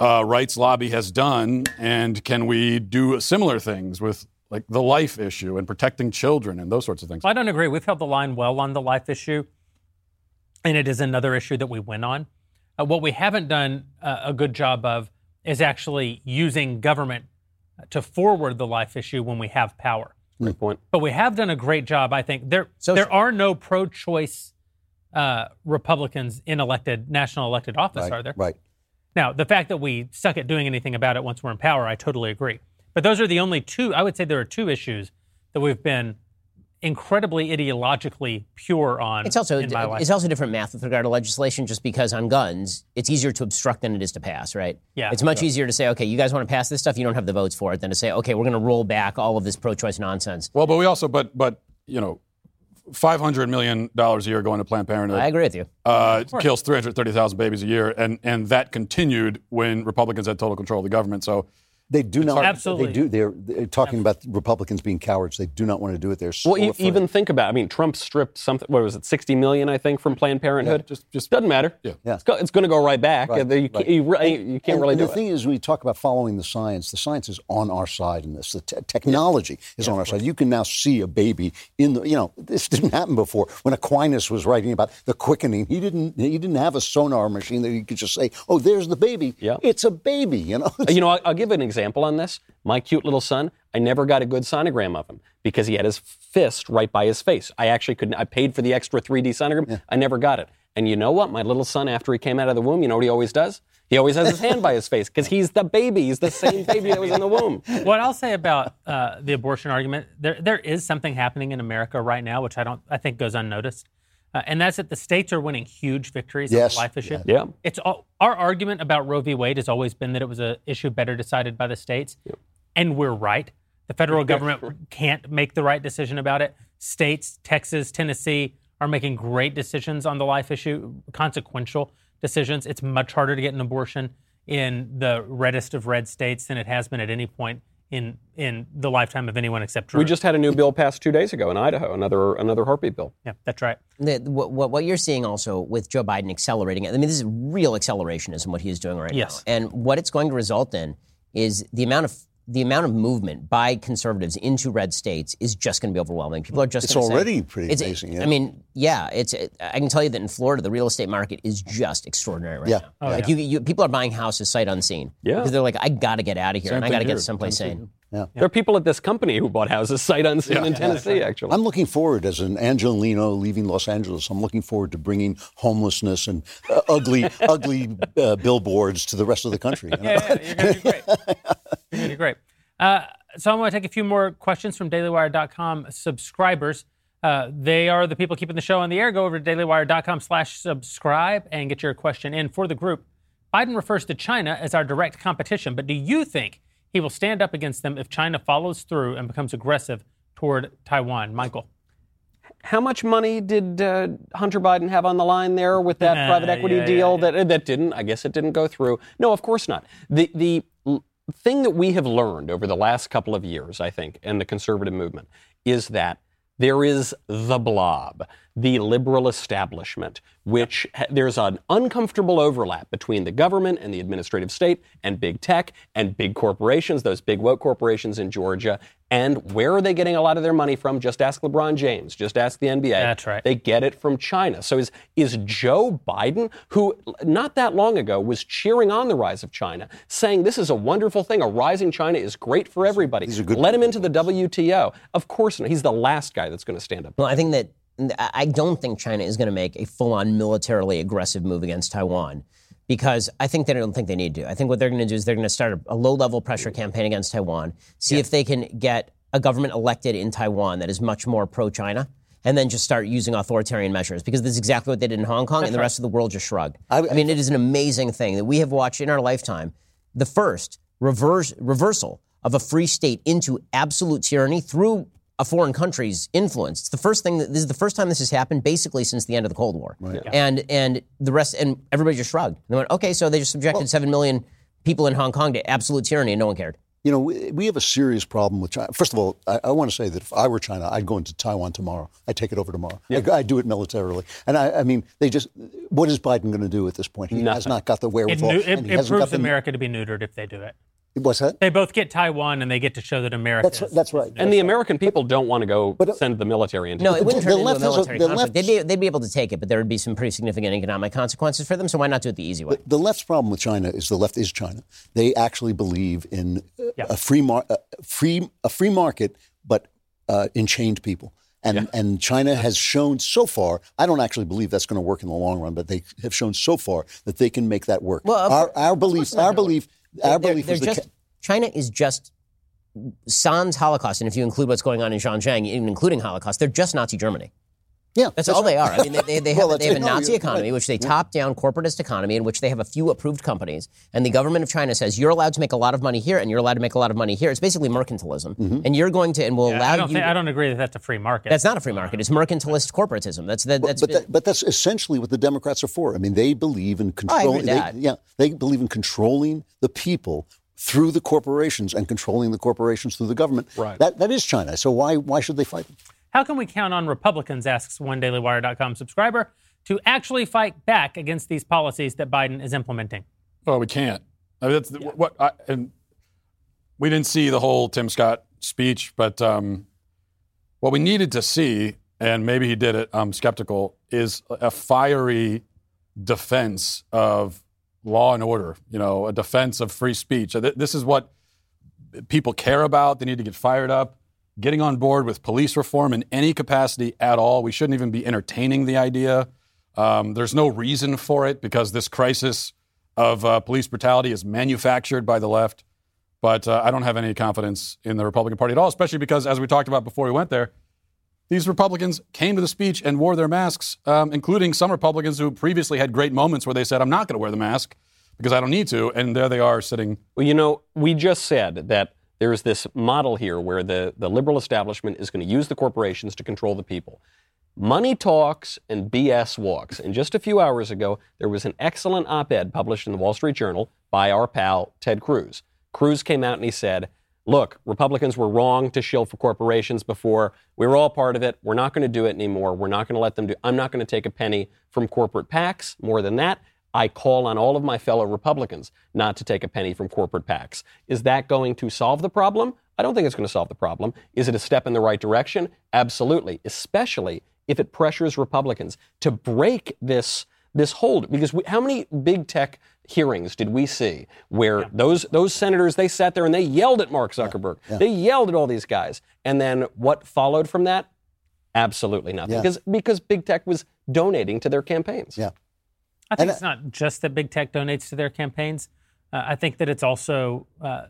uh, rights lobby has done, and can we do similar things with like the life issue and protecting children and those sorts of things? I don't agree. We've held the line well on the life issue, and it is another issue that we win on. Uh, what we haven't done uh, a good job of is actually using government to forward the life issue when we have power. Great point. But we have done a great job, I think. There, there are no pro-choice uh, Republicans in elected national elected office, Right, are there? Right. Now, the fact that we suck at doing anything about it once we're in power, I totally agree. But those are the only two. I would say there are two issues that we've been incredibly ideologically pure on It's also in my life. it's also different math with regard to legislation, just because on guns it's easier to obstruct than it is to pass, right? Yeah. It's much easier to say, okay, you guys want to pass this stuff, you don't have the votes for it, than to say, okay, we're going to roll back all of this pro-choice nonsense. Well, but we also, but but you know, five hundred million dollars a year going to Planned Parenthood. I agree with you. uh, kills 330,000 babies a year, and, and that continued when Republicans had total control of the government. So They do not. Absolutely. They do. They're, they're talking about Republicans being cowards. They do not want to do it. They're so Well, e- afraid. even think about. I mean, Trump stripped something. What was it? Sixty million, I think, from Planned Parenthood. just- just- doesn't matter. Yeah. Yeah. It's, go, it's going to go right back. Right, You, can't- right. you, re- you can't And- really and do the it. thing is, we talk about following the science, the science is on our side in this. The te- technology is on our side. You can now see a baby in the. You know, this didn't happen before. When Aquinas was writing about the quickening, he didn't. He didn't have a sonar machine that he could just say, "Oh, there's the baby. Yeah. It's a baby." You know. Uh, you know, I'll, I'll give an example on this. My cute little son, I never got a good sonogram of him because he had his fist right by his face. I actually couldn't. I paid for the extra 3D sonogram. I never got it. And you know what? My little son, after he came out of the womb, you know what he always does? He always has his hand by his face because he's the baby. He's the same baby that was in the womb. what I'll say about uh, the abortion argument, there there is something happening in America right now, which I don't I think goes unnoticed, uh, and that's that the states are winning huge victories on Yes. the life issue. Yeah. It's all, our argument about Roe v. Wade has always been that it was an issue better decided by the states, and we're right. The federal government can't make the right decision about it. States, Texas, Tennessee, are making great decisions on the life issue, consequential decisions. It's much harder to get an abortion in the reddest of red states than it has been at any point in in the lifetime of anyone except Drew. We just had a new bill passed two days ago in Idaho, another another heartbeat bill. yeah, that's right. The, what, what what you're seeing also with Joe Biden accelerating I mean, this is real accelerationism what he's doing right Yes. now. And what it's going to result in is the amount of the amount of movement by conservatives into red states is just going to be overwhelming. People are just It's gonna say- already pretty it's- amazing, yeah. I mean, yeah, it's. I can tell you that in Florida, the real estate market is just extraordinary right Yeah. now. Oh, like yeah. you, you, people are buying houses sight unseen. Yeah. because they're like, I got to get out of here, and I got to get someplace Tennessee. sane. There are people at this company who bought houses sight unseen in Tennessee, actually. I'm looking forward as an Angelino leaving Los Angeles. I'm looking forward to bringing homelessness and uh, ugly, ugly uh, billboards to the rest of the country. you know? Yeah, yeah, you're going to do great. You're going to do great. Uh, so I'm going to take a few more questions from DailyWire.com subscribers. Uh, they are the people keeping the show on the air. Go over to DailyWire.com slash subscribe and get your question in for the group. Biden refers to China as our direct competition, but do you think he will stand up against them if China follows through and becomes aggressive toward Taiwan? Michael. How much money did uh, Hunter Biden have on the line there with that Uh, private equity yeah, deal yeah, that that didn't? I guess it didn't go through. No, of course not. The the thing that we have learned over the last couple of years, I think, in the conservative movement, is that there is the blob, the liberal establishment, which ha- there's an uncomfortable overlap between the government and the administrative state and big tech and big corporations, those big woke corporations in Georgia. And where are they getting a lot of their money from? Just ask LeBron James. Just ask the NBA. That's right. They get it from China. So is is Joe Biden, who not that long ago was cheering on the rise of China, saying this is a wonderful thing, a rising China is great for everybody. Let him into the WTO. Of course not. He's the last guy that's going to stand up. Well, I think that I I don't think China is going to make a full-on militarily aggressive move against Taiwan because I think they don't think they need to. I think what they're going to do is they're going to start a, a low-level pressure campaign against Taiwan, see if they can get a government elected in Taiwan that is much more pro-China. And then just start using authoritarian measures because this is exactly what they did in Hong Kong, and the rest of the world just shrugged. I, mean, it is an amazing thing that we have watched in our lifetime. The first reverse, reversal of a free state into absolute tyranny through a foreign country's influence. It's the first thing that this is the first time this has happened basically since the end of the Cold War. And and the rest and everybody just shrugged. They went, okay, so they just subjected seven million people in Hong Kong to absolute tyranny and no one cared. You know, we, we have a serious problem with China. First of all, I, I want to say that if I were China, I'd go into Taiwan tomorrow. I'd take it over tomorrow. I, I'd do it militarily. And I, I mean, they just, what is Biden going to do at this point? He has not got the wherewithal. nu- it, and he it hasn't got proves the- America to be neutered if they do it. What's that? They both get Taiwan and they get to show that America That's, is- that's right. And the American people don't want to go But- uh, send the military into No, it. it wouldn't the turn into a left has a- military the conflict. left- They'd be, they'd be able to take it, but there would be some pretty significant economic consequences for them. So why not do it the easy way? The left's problem with China is the left is China. They actually believe in uh, Yeah. a free mar- a free a free market, but uh, enchained people. And and China has shown so far. I don't actually believe that's going to work in the long run, but they have shown so far that they can make that work. Well, our course- our belief, our belief, our They're- belief they're is just, ca- China is just sans Holocaust, and if you include what's going on in Xinjiang, even including Holocaust, they're just Nazi Germany. Yeah. That's, all they are. I mean, they, they, they have, Well, they have a. No, Nazi economy, right. which they top down corporatist economy, in which they have a few approved companies, and the government of China says you're allowed to make a lot of money here, and you're allowed to make a lot of money here. It's basically mercantilism, Mm-hmm. and you're going to and will Yeah, allow I don't you. think, I don't agree that that's a free market. that's not a free market. It's mercantilist corporatism. That's that, that's. But, that, but that's essentially what the Democrats are for. I mean, they believe in I agree controlling. with they, that. yeah, they believe in controlling the people through the corporations and controlling the corporations through the government. Right. That, that is China. So why, why should they fight them? How can we count on Republicans, asks one DailyWire.com subscriber, to actually fight back against these policies that Biden is implementing? Well, we can't. I mean, that's the- what. I, and we didn't see the whole Tim Scott speech, but um, what we needed to see, and maybe he did it. I'm skeptical. Is a fiery defense of law and order. You know, a defense of free speech. This is what people care about. They need to get fired up. Getting on board with police reform in any capacity at all. We shouldn't even be entertaining the idea. Um, there's no reason for it because this crisis of uh, police brutality is manufactured by the left. But uh, I don't have any confidence in the Republican Party at all, especially because, as we talked about before we went there, these Republicans came to the speech and wore their masks, um, including some Republicans who previously had great moments where they said, I'm not going to wear the mask because I don't need to. And there they are sitting. Well, you know, we just said that there's this model here where the, the liberal establishment is going to use the corporations to control the people. Money talks and BS walks. And just a few hours ago, there was an excellent op ed published in the Wall Street Journal by our pal Ted Cruz. Cruz came out and he said, Look, Republicans were wrong to shill for corporations before. We were all part of it. We're not going to do it anymore. We're not going to let them do I'm not going to take a penny from corporate PACs. More than that, I call on all of my fellow Republicans not to take a penny from corporate PACs. Is that going to solve the problem? I don't think it's going to solve the problem. Is it a step in the right direction? Absolutely, especially if it pressures Republicans to break this this hold. Because we, how many big tech hearings did we see where those those senators they sat there and they yelled at Mark Zuckerberg, they yelled at all these guys, and then what followed from that? Absolutely nothing. Yeah. Because because big tech was donating to their campaigns. Yeah. I think And, it's not just that big tech donates to their campaigns. Uh, I think that it's also uh,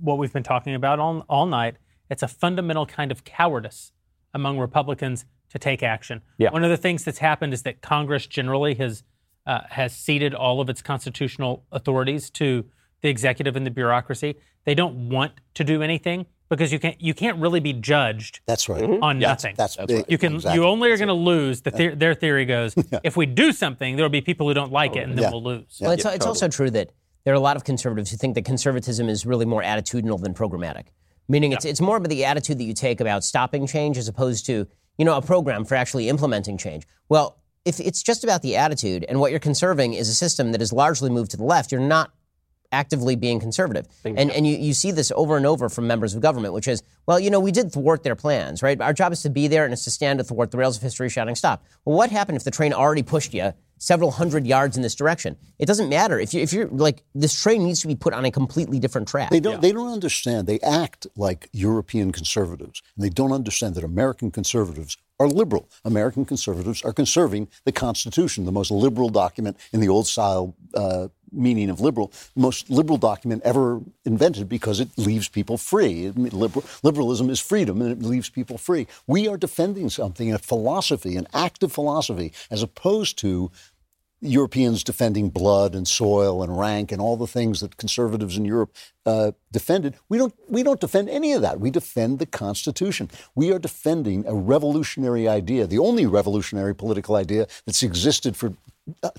what we've been talking about all, all night. It's a fundamental kind of cowardice among Republicans to take action. Yeah. One of the things that's happened is that Congress generally has uh, has ceded all of its constitutional authorities to the executive and the bureaucracy. They don't want to do anything because you can't you can't really be judged That's right. Mm-hmm. on nothing. That's, big. You can. Exactly. You only are going to lose. The the- their theory goes: if we do something, there will be people who don't like it, and then Yeah. we'll lose. Well, it's, it's also true that there are a lot of conservatives who think that conservatism is really more attitudinal than programmatic. Meaning it's, it's more of the attitude that you take about stopping change as opposed to, you know, a program for actually implementing change. Well, if it's just about the attitude and what you're conserving is a system that is largely moved to the left, you're not actively being conservative. And, and you, you see this over and over from members of government, which is, well, you know, we did thwart their plans, right? Our job is to be there and it's to stand to thwart the rails of history shouting stop. Well, what happened if the train already pushed you several hundred yards in this direction? It doesn't matter. If, you, if you're like, this train needs to be put on a completely different track. They don't. They don't understand. They act like European conservatives, and they don't understand that American conservatives are liberal. American conservatives are conserving the Constitution, the most liberal document in the old style uh, meaning of liberal, most liberal document ever invented because it leaves people free. Liberal, liberalism is freedom, and it leaves people free. We are defending something, a philosophy, an active philosophy, as opposed to Europeans defending blood and soil and rank and all the things that conservatives in Europe uh, defended. We don't. We don't defend any of that. We defend the Constitution. We are defending a revolutionary idea, the only revolutionary political idea that's existed for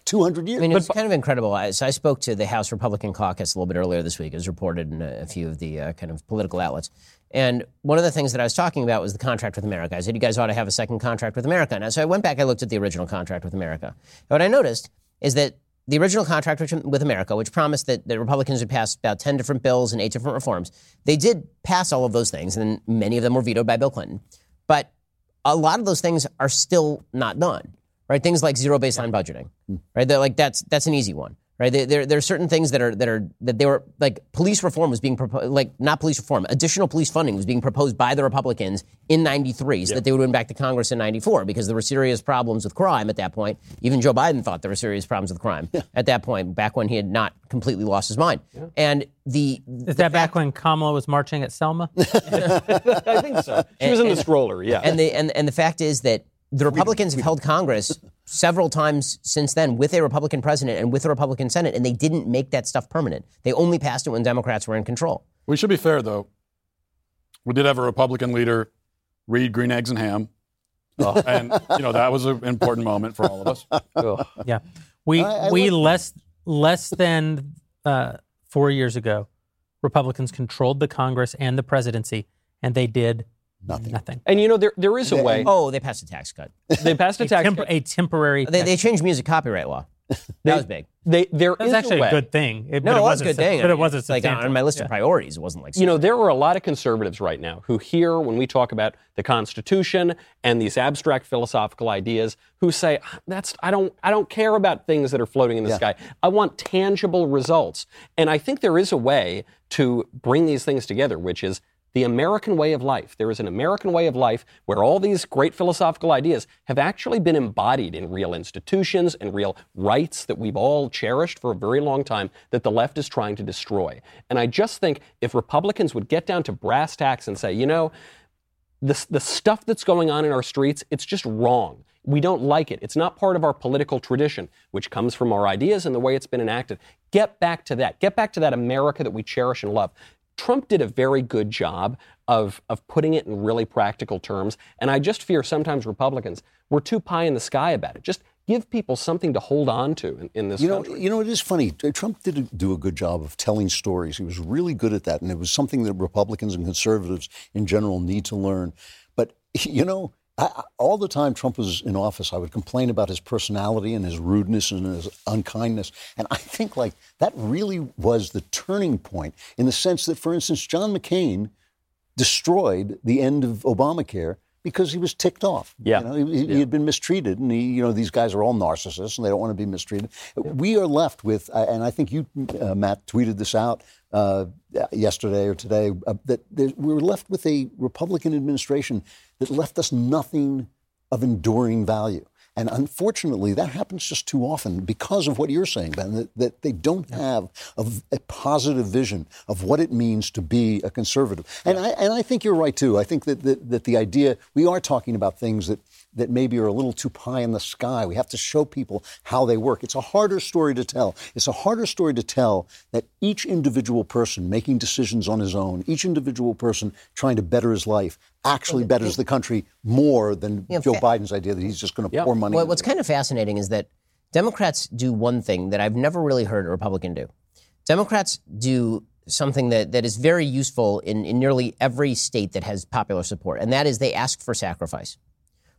200 years. I mean, it's kind of incredible. I, so I spoke to the House Republican caucus a little bit earlier this week, as reported in a, a few of the uh, kind of political outlets. And one of the things that I was talking about was the contract with America. I said, you guys ought to have a second contract with America. And so I went back, I looked at the original contract with America. And what I noticed is that the original contract with America, which promised that the Republicans would pass about 10 different bills and eight different reforms, they did pass all of those things, and many of them were vetoed by Bill Clinton. But a lot of those things are still not done, right? Things like zero baseline budgeting, hmm. right? They're like that's that's an easy one, right? There, there, there are certain things that are that are that they were like police reform was being proposed, like not police reform, additional police funding was being proposed by the Republicans in '93, so that they would win back to Congress in '94 because there were serious problems with crime at that point. Even Joe Biden thought there were serious problems with crime at that point, back when he had not completely lost his mind. And the Is that back when Kamala was marching at Selma? I think so. She was in the stroller, yeah. and the and, and the fact is that the Republicans have held Congress several times since then with a Republican president and with a Republican Senate, and they didn't make that stuff permanent. They only passed it when Democrats were in control. We should be fair, though. We did have a Republican leader read Green Eggs and Ham. Oh. and, you know, that was an important moment for all of us. Ugh. Yeah, we I- I we would- less less than uh, four years ago Republicans controlled the Congress and the presidency, and they did Nothing. nothing. And you know, there there is a way. Oh, they passed a tax cut. They passed a A, tax. temp- cut. a temporary. They, they changed music copyright law. That was big. They, there That was is actually a, way. a good thing. It, No, but it was a good sub- thing. But it wasn't It's like on my list of Yeah. priorities. It wasn't like You know, there are a lot of conservatives right now who hear when we talk about the Constitution and these abstract philosophical ideas who say, "Ah, "That's I don't I don't care about things that are floating in the sky. I want tangible results." And I think there is a way to bring these things together, which is the American way of life. There is an American way of life where all these great philosophical ideas have actually been embodied in real institutions and real rights that we've all cherished for a very long time that the left is trying to destroy. And I just think if Republicans would get down to brass tacks and say, you know, the, the stuff that's going on in our streets, it's just wrong. We don't like it. It's not part of our political tradition, which comes from our ideas and the way it's been enacted. Get back to that. Get back to that America that we cherish and love. Trump did a very good job of, of putting it in really practical terms. And I just fear sometimes Republicans, we're too pie in the sky about it. Just give people something to hold on to in, in this You know, country. you know, it is funny. Uh, Trump did do a good job of telling stories. He was really good at that, and it was something that Republicans and conservatives in general need to learn. But you know, I, all the time Trump was in office, I would complain about his personality and his rudeness and his unkindness, and I think like that really was the turning point in the sense that, for instance, John McCain destroyed the end of Obamacare because he was ticked off. Yeah. You know, he, he had been mistreated, and he, you know, these guys are all narcissists, and they don't want to be mistreated. We are left with, uh, and I think you, uh, Matt, tweeted this out uh, yesterday or today, uh, that we were left with a Republican administration that left us nothing of enduring value. And unfortunately, that happens just too often because of what you're saying, Ben, that, that they don't have a, a positive vision of what it means to be a conservative. And, I, and I think you're right, too. I think that, that, that the idea, we are talking about things that, that maybe are a little too pie in the sky. We have to show people how they work. It's a harder story to tell. It's a harder story to tell that each individual person making decisions on his own, each individual person trying to better his life, actually betters the country more than Yeah, Joe fa- Biden's idea that he's just going to pour money. What, into what's it. kind of fascinating is that Democrats do one thing that I've never really heard a Republican do. Democrats do something that, that is very useful in, in nearly every state that has popular support, and that is they ask for sacrifice.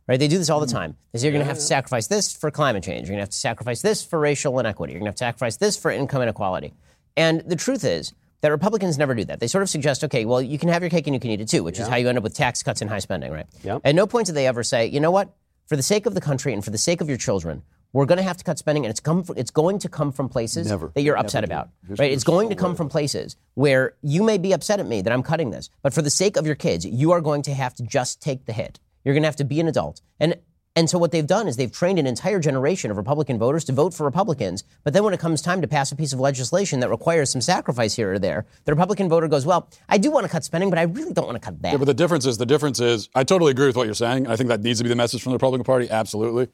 Right? They do this all the hmm. time. They say you're going to have to sacrifice this for climate change. You're going to have to sacrifice this for racial inequity. You're going to have to sacrifice this for income inequality. And the truth is that Republicans never do that. They sort of suggest, okay, well, you can have your cake and you can eat it too, which is how you end up with tax cuts and high spending, right? Yep. At no point do they ever say, you know what? For the sake of the country and for the sake of your children, we're going to have to cut spending, and it's come. From, it's going to come from places Never. that you're Never upset do. about, There's- right? It's going no to come from places where you may be upset at me that I'm cutting this, but for the sake of your kids, you are going to have to just take the hit. You're going to have to be an adult, and and so what they've done is they've trained an entire generation of Republican voters to vote for Republicans. But then when it comes time to pass a piece of legislation that requires some sacrifice here or there, the Republican voter goes, "Well, I do want to cut spending, but I really don't want to cut that." Yeah, but the difference is the difference is I totally agree with what you're saying. I think that needs to be the message from the Republican Party, absolutely.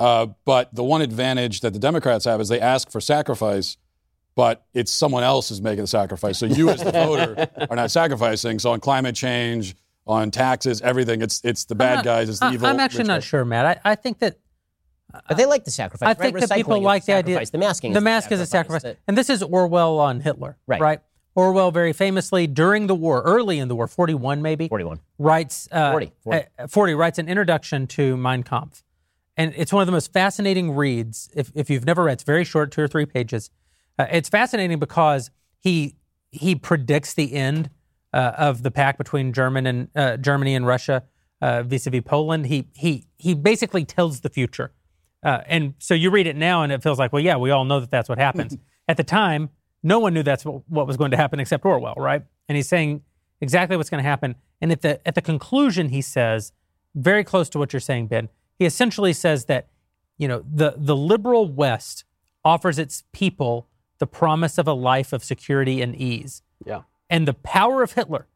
Uh, but the one advantage that the Democrats have is they ask for sacrifice, but it's someone else is making the sacrifice. So you, as the voter, are not sacrificing. So on climate change, on taxes, everything, it's it's the bad not- guys, it's the I- evil. I'm actually not guys. sure, Matt. I, I think that But they like the sacrifice. I right? think that people Recycling is like the idea. sacrifice. The masking. The is mask is a sacrifice, That- and this is Orwell on Hitler, Right. Right. Orwell very famously during the war, early in the war, 41 maybe, 41. writes uh, 40, 40. uh, 40 writes an introduction to Mein Kampf, and it's one of the most fascinating reads. If if you've never read, it's very short, two or three pages. Uh, it's fascinating because he he predicts the end uh, of the pact between German and uh, Germany and Russia uh, vis-a-vis Poland. He he he basically tells the future, uh, and so you read it now and it feels like, well, yeah, we all know that that's what happens. At the time, no one knew that's what, what was going to happen except Orwell, right? And he's saying exactly what's going to happen. And at the at the conclusion, he says, very close to what you're saying, Ben. He essentially says that, you know, the the liberal West offers its people the promise of a life of security and ease. Yeah. And the power of Hitler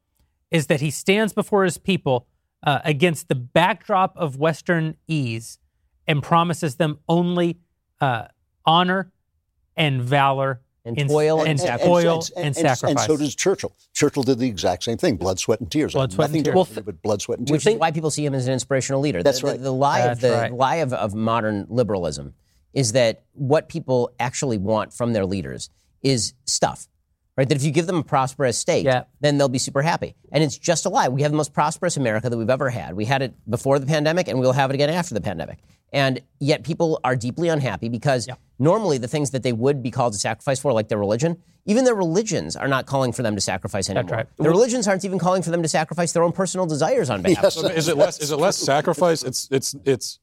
is that he stands before his people uh, against the backdrop of Western ease and promises them only uh, honor and valor And in- toil and and, sacrifice. toil and, sacrifice. And so does Churchill. Churchill did the exact same thing: blood, sweat, and tears. Blood, sweat, and Nothing tears. different, but blood, sweat, and tears. which is why people see him as an inspirational leader. That's the, right. The, the lie of the right. lie of, of modern liberalism is that what people actually want from their leaders is stuff. Right? That if you give them a prosperous state, Yeah. then they'll be super happy. And it's just a lie. We have the most prosperous America that we've ever had. We had it before the pandemic, and we'll have it again after the pandemic. And yet people are deeply unhappy because normally the things that they would be called to sacrifice for, like their religion, even their religions are not calling for them to sacrifice anymore. right. Their religions aren't even calling for them to sacrifice their own personal desires on behalf. So is it less? Is it less sacrifice? It's it's it's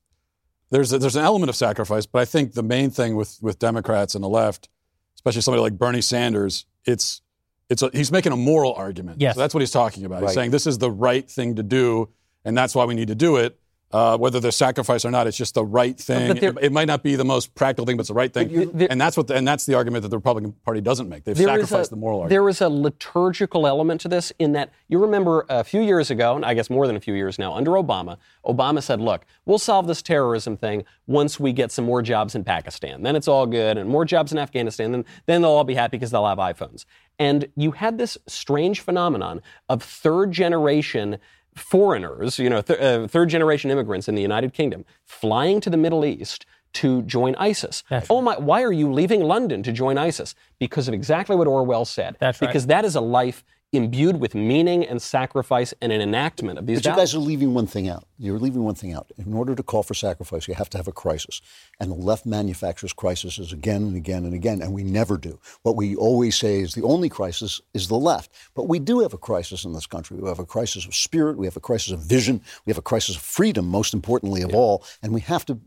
there's a, there's an element of sacrifice, but I think the main thing with with Democrats and the left, especially somebody like Bernie Sanders, it's it's a, he's making a moral argument. Yes. So that's what he's talking about. Right. He's saying this is the right thing to do, and that's why we need to do it. Uh, whether they're sacrificed or not, it's just the right thing. It, it might not be the most practical thing, but it's the right thing. there- and that's what the, and that's the argument that the Republican Party doesn't make. They've sacrificed a- the moral argument. There is a liturgical element to this in that you remember a few years ago, and I guess more than a few years now, under Obama, Obama said, look, we'll solve this terrorism thing once we get some more jobs in Pakistan. Then it's all good, and more jobs in Afghanistan. Then, then they'll all be happy because they'll have iPhones. And you had this strange phenomenon of third generation foreigners, you know, th- uh, third generation immigrants in the United Kingdom flying to the Middle East to join ISIS. oh my, why are you leaving London to join ISIS? Because of exactly what Orwell said. That's right. Because that is a life imbued with meaning and sacrifice and an enactment of these But you guys are leaving one thing out. You're leaving one thing out. In order to call for sacrifice, you have to have a crisis. And the left manufactures crises again and again and again, and we never do. What we always say is the only crisis is the left. But we do have a crisis in this country. We have a crisis of spirit, we have a crisis of vision, we have a crisis of freedom, most importantly of all. And we have to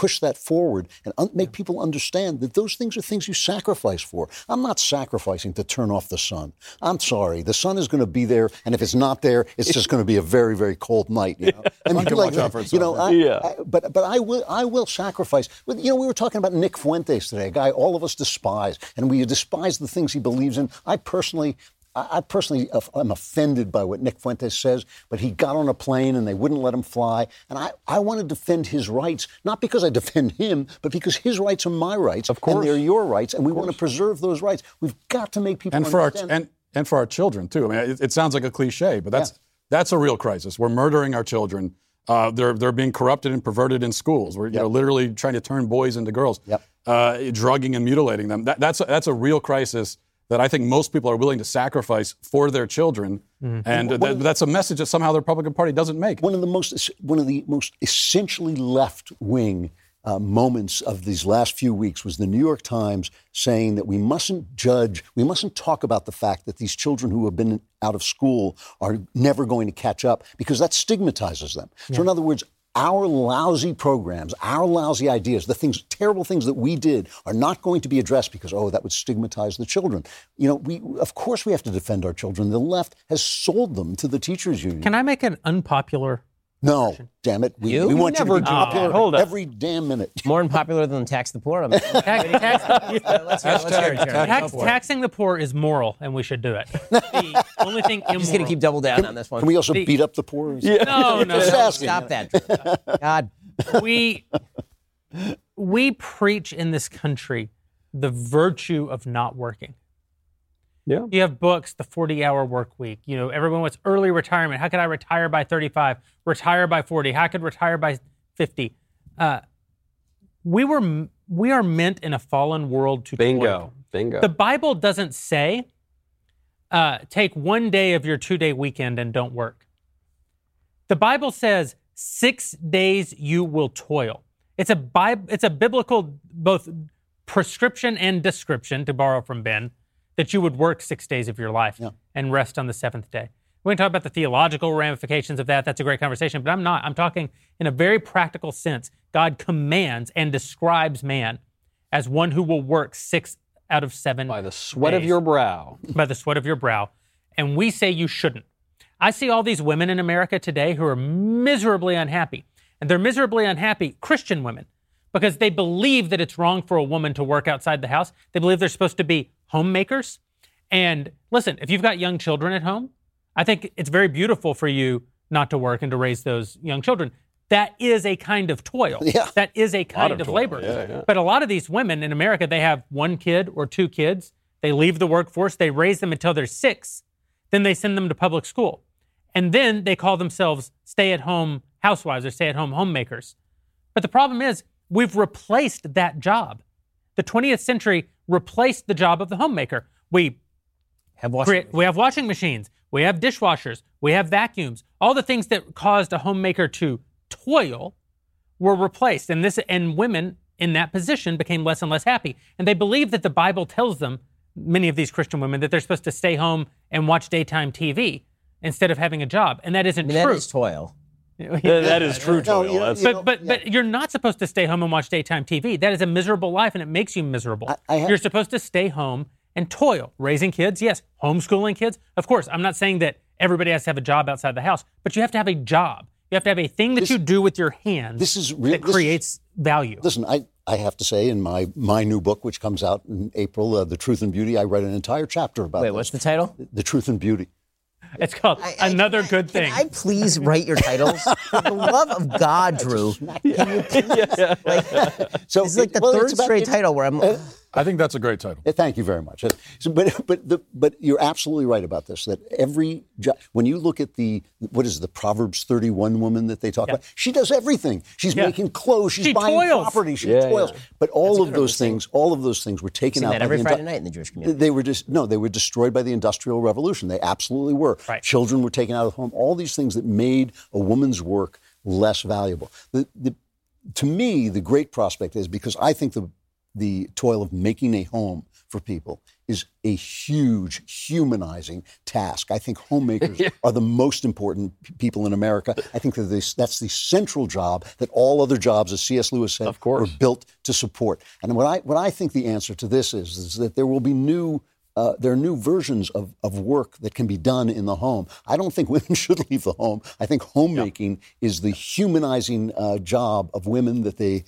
push that forward and un- make people understand that those things are things you sacrifice for. I'm not sacrificing to turn off the sun. I'm sorry. The sun is going to be there, and if it's not there, it's just going to be a very, very cold night. You know, I mean, can watch out for you know, itself. I, Yeah. I- but but I will I will sacrifice. You know, we were talking about Nick Fuentes today, a guy all of us despise, and we despise the things he believes in. I personally. I personally am offended by what Nick Fuentes says, but he got on a plane and they wouldn't let him fly. And I, I want to defend his rights, not because I defend him, but because his rights are my rights. Of course. And they're your rights, and we want to preserve those rights. We've got to make people and for our and and for our children too. I mean, it, it sounds like a cliche, but that's that's a real crisis. We're murdering our children. Uh, they're they're being corrupted and perverted in schools. We're you know, literally trying to turn boys into girls. Yep. Uh, drugging and mutilating them. That, that's a, that's a real crisis that I think most people are willing to sacrifice for their children. And uh, that, that's a message that somehow the Republican Party doesn't make. one of the most one of the most essentially left wing uh, moments of these last few weeks was the New York Times saying that we mustn't judge, we mustn't talk about the fact that these children who have been out of school are never going to catch up because that stigmatizes them. So, in other words, our lousy programs, our lousy ideas, the things, terrible things that we did are not going to be addressed because, oh, that would stigmatize the children. You know, we, of course we have to defend our children. The left has sold them to the teachers union. Can I make an unpopular? No, damn it. We, You? we You want you to be do popular that. Hold up. every damn minute. More unpopular than tax the poor. I'm- Tax, tax, let's hear, let's hear it, tax- Go for it. taxing the poor is moral, and we should do it. The only thing immoral. Just going to keep double down on this one. Can we also The- beat up the poor? no, no, Just no. asking. Stop that. God. we we preach in this country the virtue of not working. Yeah. You have books, the 40 hour work week. You know, everyone wants early retirement. How could I retire by 35? Retire by 40? How could retire by 50? Uh, we were we are meant in a fallen world to Bingo. toil. Bingo. The Bible doesn't say uh, take one day of your two day weekend and don't work. The Bible says six days you will toil. It's a Bible, it's a biblical both prescription and description, to borrow from Ben, that you would work six days of your life and rest on the seventh day. We can talk about the theological ramifications of that. That's a great conversation, but I'm not. I'm talking in a very practical sense. God commands and describes man as one who will work six out of seven By the sweat of your brow. by the sweat of your brow. And we say you shouldn't. I see all these women in America today who are miserably unhappy. And they're miserably unhappy, Christian women, because they believe that it's wrong for a woman to work outside the house. They believe they're supposed to be homemakers. And listen, if you've got young children at home, I think it's very beautiful for you not to work and to raise those young children. That is a kind of toil. Yeah. That is a kind of of, labor. yeah, yeah. But a lot of these women in America, they have one kid or two kids. They leave the workforce, they raise them until they're six, then they send them to public school. And then they call themselves stay at home housewives or stay at home homemakers. But the problem is, we've replaced that job. The 20th century replaced the job of the homemaker. We Have washing we have washing machines, we have dishwashers, we have vacuums. All the things that caused a homemaker to toil were replaced, and this and women in that position became less and less happy. And they believe that the Bible tells them, many of these Christian women, that they're supposed to stay home and watch daytime TV instead of having a job, and that isn't I mean, true. is toil. That- that is true, No, you That's- you But know, but yeah. but you're not supposed to stay home and watch daytime TV. That is a miserable life, and it makes you miserable. I- I have- you're supposed to stay home and toil, raising kids. Yes, homeschooling kids. Of course, I'm not saying that everybody has to have a job outside the house, but you have to have a job. You have to have a thing that This- you do with your hands this is real- that this is- creates value. Listen, I, I have to say, in my, my new book, which comes out in April, uh, The Truth and Beauty, I write an entire chapter about Wait, this. what's the title? The Truth and Beauty. it's called I- I- another I- good thing. Can I please write your titles? For the love of God, Drew. Can you please? Like, So this is like the well, third it's about- straight it's- title where I'm. Uh, I think that's a great title. Thank you very much. So, but but the, but you're absolutely right about this. That every job, when you look at the what is the Proverbs 31 woman that they talk about, she does everything. She's Yeah. making clothes. She's She buying toils. property. She Yeah, toils. yeah. But all a of those things, all of those things were taken out that by every the Friday indu- night in the Jewish community. They were just no, they were destroyed by the Industrial Revolution. They absolutely were. Right. Children were taken out of the home. All these things that made a woman's work less valuable. The, the, to me, the great prospect is because I think the the toil of making a home for people is a huge humanizing task. I think homemakers are the most important people in America. I think that this, that's the central job that all other jobs, as C.S. Lewis said, Of course. are built to support. And what I what I think the answer to this is is that there will be new. Uh, there are new versions of, of work that can be done in the home. I don't think women should leave the home. I think homemaking is the humanizing uh, job of women that they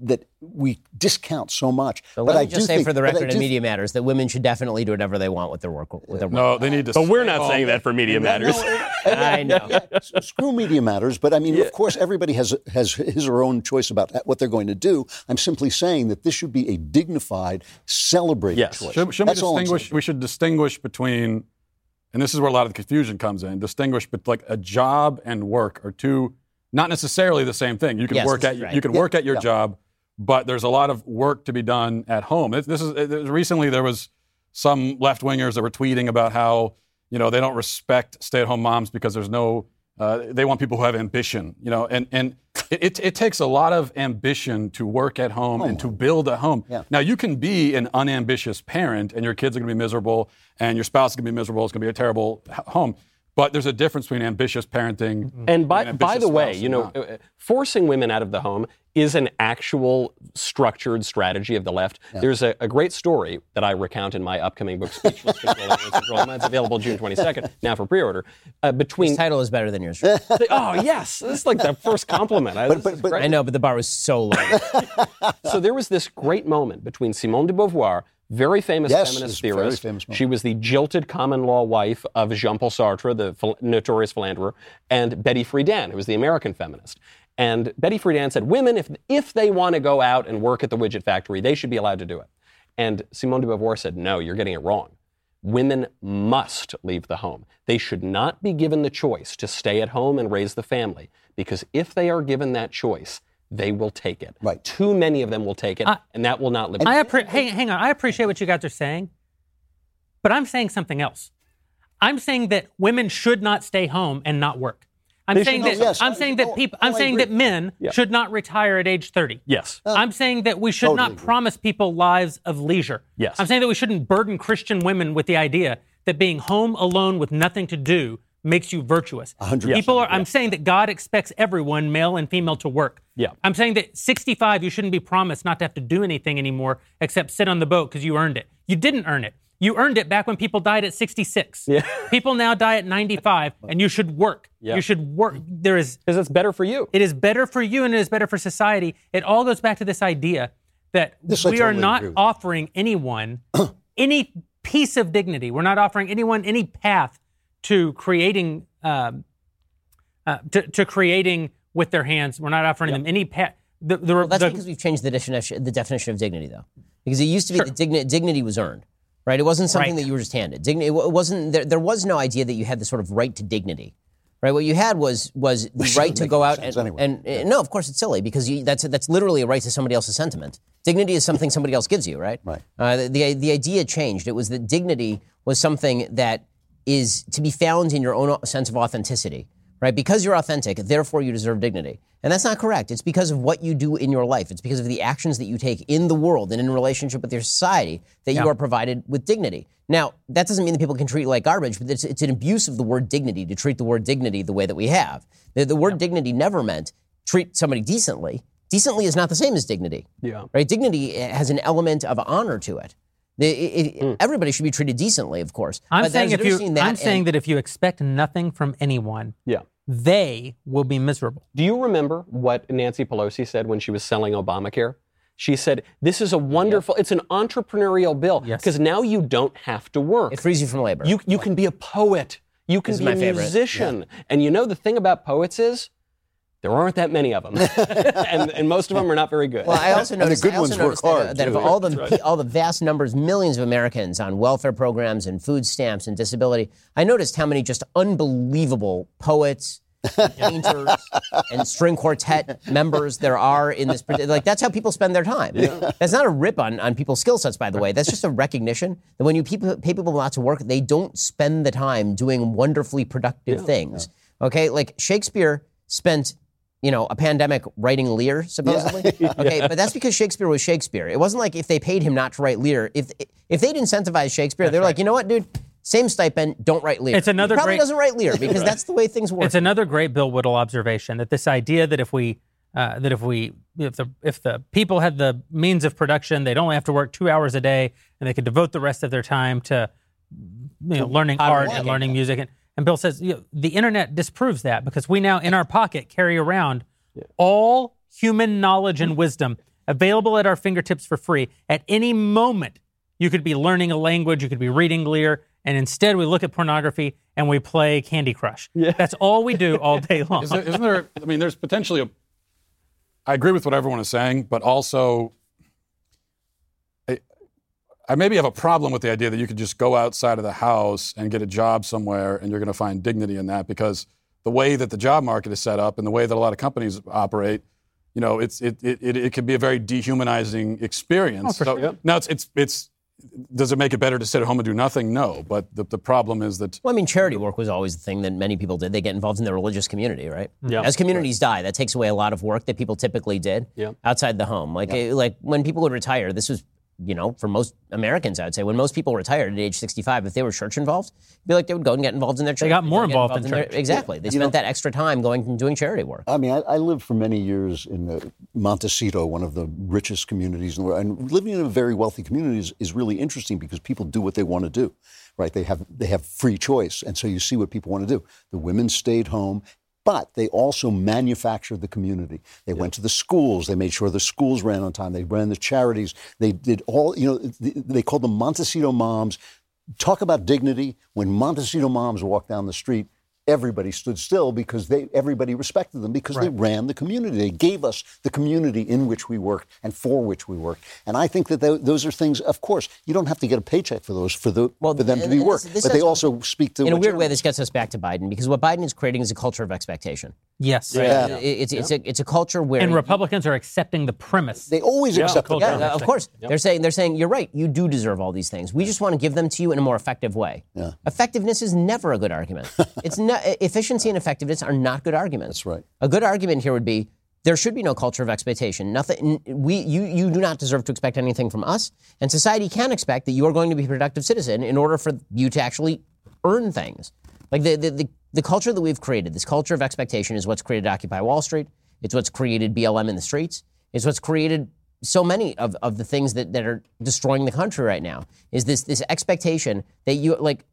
that that we discount so much. But but let I me just do say think- for the record in do- Media Matters that women should definitely do whatever they want with their work. With their work. No, they need to. But we're not saying that for Media Matters. I know. S- Screw media matters, but I mean, of course, everybody has has his or her own choice about what they're going to do. I'm simply saying that this should be a dignified, celebrated Yes. choice. Should, should we That's all I'm distinguish? saying. We should distinguish between, and this is where a lot of the confusion comes in. Distinguish, but like a job and work are two, not necessarily the same thing. You can Yes, work at right. you can Yeah, work at your yeah. job, but there's a lot of work to be done at home. This, this is recently there was some left wingers that were tweeting about how you know they don't respect stay at home moms because there's no. Uh, they want people who have ambition, you know, and and it, it, it takes a lot of ambition to work at home and to build a home. Yeah. Now you can be an unambitious parent, and your kids are going to be miserable, and your spouse is going to be miserable. It's going to be a terrible home. But there's a difference between ambitious parenting And by, an by the way, you know, not. uh, forcing women out of the home is an actual structured strategy of the left. There's a, a great story that I recount in my upcoming book, Speechless Control Over Control. It's available June 22nd, now for pre-order. Uh, between His title is better than yours. oh yes, this is like the first compliment. I, this but- but- I know, but the bar was so low. so there was this great moment between Simone de Beauvoir, very famous Yes, feminist theorist. famous she was the jilted common law wife of Jean-Paul Sartre, the phil- notorious philanderer, and Betty Friedan, who was the American feminist. And Betty Friedan said, women, if, if they want to go out and work at the widget factory, they should be allowed to do it. And Simone de Beauvoir said, no, you're getting it wrong. Women must leave the home. They should not be given the choice to stay at home and raise the family because if they are given that choice, they will take it. Right. Too many of them will take it, I- and that will not live. I appre- hang, hang on. I appreciate what you guys are saying, but I'm saying something else. I'm saying that women should not stay home and not work. I'm They saying should that not. Yes, I'm saying oh, that people. oh, I'm I saying agree. that men Yeah. should not retire at age 30. yes. Oh. I'm saying that we should Totally not agree. promise people lives of leisure. Yes. I'm saying that we shouldn't burden Christian women with the idea that being home alone with nothing to do makes you virtuous. hundred People are. I'm saying that God expects everyone, male and female, to work. Yeah. I'm saying that 65, you shouldn't be promised not to have to do anything anymore except sit on the boat because you earned it. You didn't earn it. You earned it back when people died at 66. Yeah. People now die at 95, and you should work. Yeah. You should work. There is Because it's better for you. it is better for you and it is better for society. It all goes back to this idea that This we are totally not offering anyone any piece of dignity. We're not offering anyone any path to creating um, uh, to, to creating with their hands. We're not offering them any path. The, the, Well, that's the- because we've changed the definition, the definition of dignity, though. Because it used to be Sure. that digni- dignity was earned, right? It wasn't something Right. that you were just handed. Dignity, it wasn't. There, there was no idea that you had the sort of right to dignity, right? What you had was was the Which right to go out and, anyway. and uh, no, of course it's silly because you, that's that's literally a right to somebody else's sentiment. Dignity is something somebody else gives you, right? Right. Uh, the, the the idea changed. It was that dignity was something that is to be found in your own sense of authenticity, right? Because you're authentic, therefore you deserve dignity. And that's not correct. It's because of what you do in your life. It's because of the actions that you take in the world and in relationship with your society that you are provided with dignity. Now, that doesn't mean that people can treat you like garbage, but it's, it's an abuse of the word dignity to treat the word dignity the way that we have. The, the word dignity never meant treat somebody decently. Decently is not the same as dignity Yeah. right? Dignity has an element of honor to it. The, it, it- hmm. Everybody should be treated decently, of course. I'm But saying if you, difference between I'm and- saying that if you expect nothing from anyone, Yeah. they will be miserable. Do you remember what Nancy Pelosi said when she was selling Obamacare? She said, This is a wonderful, it's an entrepreneurial bill Yes. because now you don't have to work. it frees you from labor. You, you can be a poet. You can This be a favorite. musician. And you know the thing about poets is there aren't that many of them. and, and most of them are not very good. well, I also the noticed, good I also ones work noticed that, uh, hard, that of all the all the vast numbers, millions of Americans on welfare programs and food stamps and disability, I noticed how many just unbelievable poets, painters, and string quartet members there are in this. Like that's how people spend their time. That's not a rip on on people's skill sets, by the way. That's just a recognition that when you pay people lots of work, they don't spend the time doing wonderfully productive things. Okay, like Shakespeare spent you know, a pandemic writing Lear, supposedly. Okay, but that's because Shakespeare was Shakespeare. It wasn't like if they paid him not to write Lear. If if they'd incentivize Shakespeare, they're like, you know what, dude, same stipend, don't write Lear. It's another he probably great- doesn't write Lear because that's the way things work. It's another great Bill Whittle observation that this idea that if we uh, that if we if the if the people had the means of production, they'd only have to work two hours a day, and they could devote the rest of their time to you know, learning art and learning music. And, and Bill says you know, the internet disproves that because we now in our pocket carry around all human knowledge and wisdom available at our fingertips for free at any moment. You could be learning a language, you could be reading Lear, and instead we look at pornography and we play Candy Crush. Yeah. That's all we do all day long. Is there, isn't there? I mean, there's potentially a. I agree with what everyone is saying, but also, I, I maybe have a problem with the idea that you could just go outside of the house and get a job somewhere, and you're going to find dignity in that because the way that the job market is set up and the way that a lot of companies operate, you know, it's it it, it, it can be a very dehumanizing experience. for so, sure. Now it's it's it's. Does it make it better to sit at home and do nothing? No, but the, the problem is that well, I mean, charity work was always the thing that many people did. They get involved in the religious community, right? Yeah. As communities die, that takes away a lot of work that people typically did Yeah. outside the home. Like, eh, like when people would retire, this was, you know, for most Americans, I would say, when most people retired at age 65, if they were church involved, it'd be like they would go and get involved in their church. They got more go get involved in their- church. exactly. They spent that extra time going and doing charity work. I mean, I, I lived for many years in uh, Montecito, one of the richest communities in the world, and living in a very wealthy community is, is really interesting because people do what they want to do, right? They have they have free choice, and so you see what people want to do. The women stayed home. But they also manufactured the community. They went to the schools. They made sure the schools ran on time. They ran the charities. They did all, you know, they called them Montecito moms. Talk about dignity. When Montecito moms walk down the street, everybody stood still because they everybody respected them because they ran the community. They gave us the community in which we worked and for which we worked. And I think that tho- those are things. Of course, you don't have to get a paycheck for those for the Well, for them to be work, but they also speak to In a weird way, this gets us back to Biden because what Biden is creating is a culture of expectation. Yes. It- It's, it's, a, it's a culture where And you- Republicans are accepting the premise. They always accept the culture. Yeah, premise. of course. They're saying they're saying you're right. You do deserve all these things. We just want to give them to you in a more effective way. Effectiveness is never a good argument. it's not efficiency and effectiveness are not good arguments. That's right. A good argument here would be there should be no culture of expectation. Nothing. We you you do not deserve to expect anything from us, and society can expect that you are going to be a productive citizen in order for you to actually earn things. Like the the, the, the culture that we've created, this culture of expectation is what's created Occupy Wall Street. It's what's created BLM in the streets. It's what's created so many of, of the things that, that are destroying the country right now. Is this this expectation that you like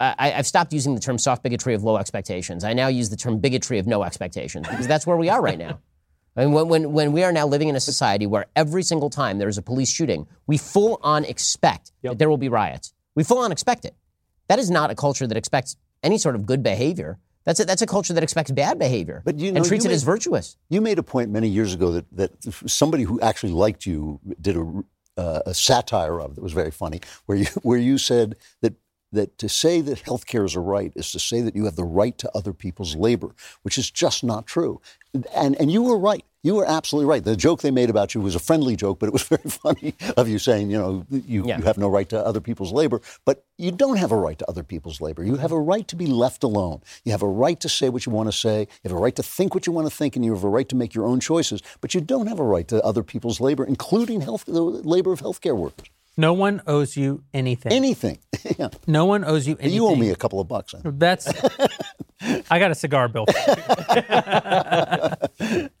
I, I've stopped using the term soft bigotry of low expectations. I now use the term bigotry of no expectations because that's where we are right now. I mean, when, when, when we are now living in a society where every single time there is a police shooting, we full on expect that there will be riots. We full on expect it. That is not a culture that expects any sort of good behavior. That's a, that's a culture that expects bad behavior But you know, and treats you it as virtuous. You made a point many years ago that, that somebody who actually liked you did a, uh, a satire of that was very funny, where you where you said that that to say that healthcare is a right is to say that you have the right to other people's labor, which is just not true. And, and you were right. You were absolutely right. The joke they made about you was a friendly joke, but it was very funny of you saying, you know, you, Yeah. you have no right to other people's labor. But you don't have a right to other people's labor. You have a right to be left alone. You have a right to say what you want to say. You have a right to think what you want to think, and you have a right to make your own choices. But you don't have a right to other people's labor, including health, the labor of healthcare workers. No one owes you anything. Anything. yeah. no one owes you anything. You owe me a couple of bucks. huh? That's. I got a cigar bill.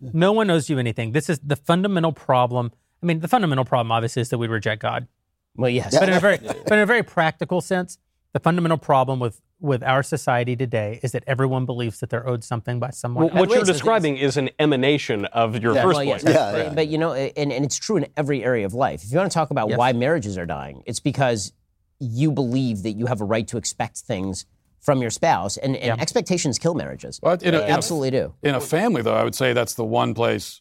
no one owes you anything. This is the fundamental problem. I mean, the fundamental problem, obviously, is that we reject God. Well, yes. But in a very, but in a very practical sense, the fundamental problem with with our society today is that everyone believes that they're owed something by someone. Well, what you're describing is an emanation of your Yeah. first Well, point. Yeah, but, yeah. but, you know, and, and it's true in every area of life. If you want to talk about Yes. why marriages are dying, it's because you believe that you have a right to expect things from your spouse, and, and expectations kill marriages. Well, in a- They in a- absolutely do. In a family, though, I would say that's the one place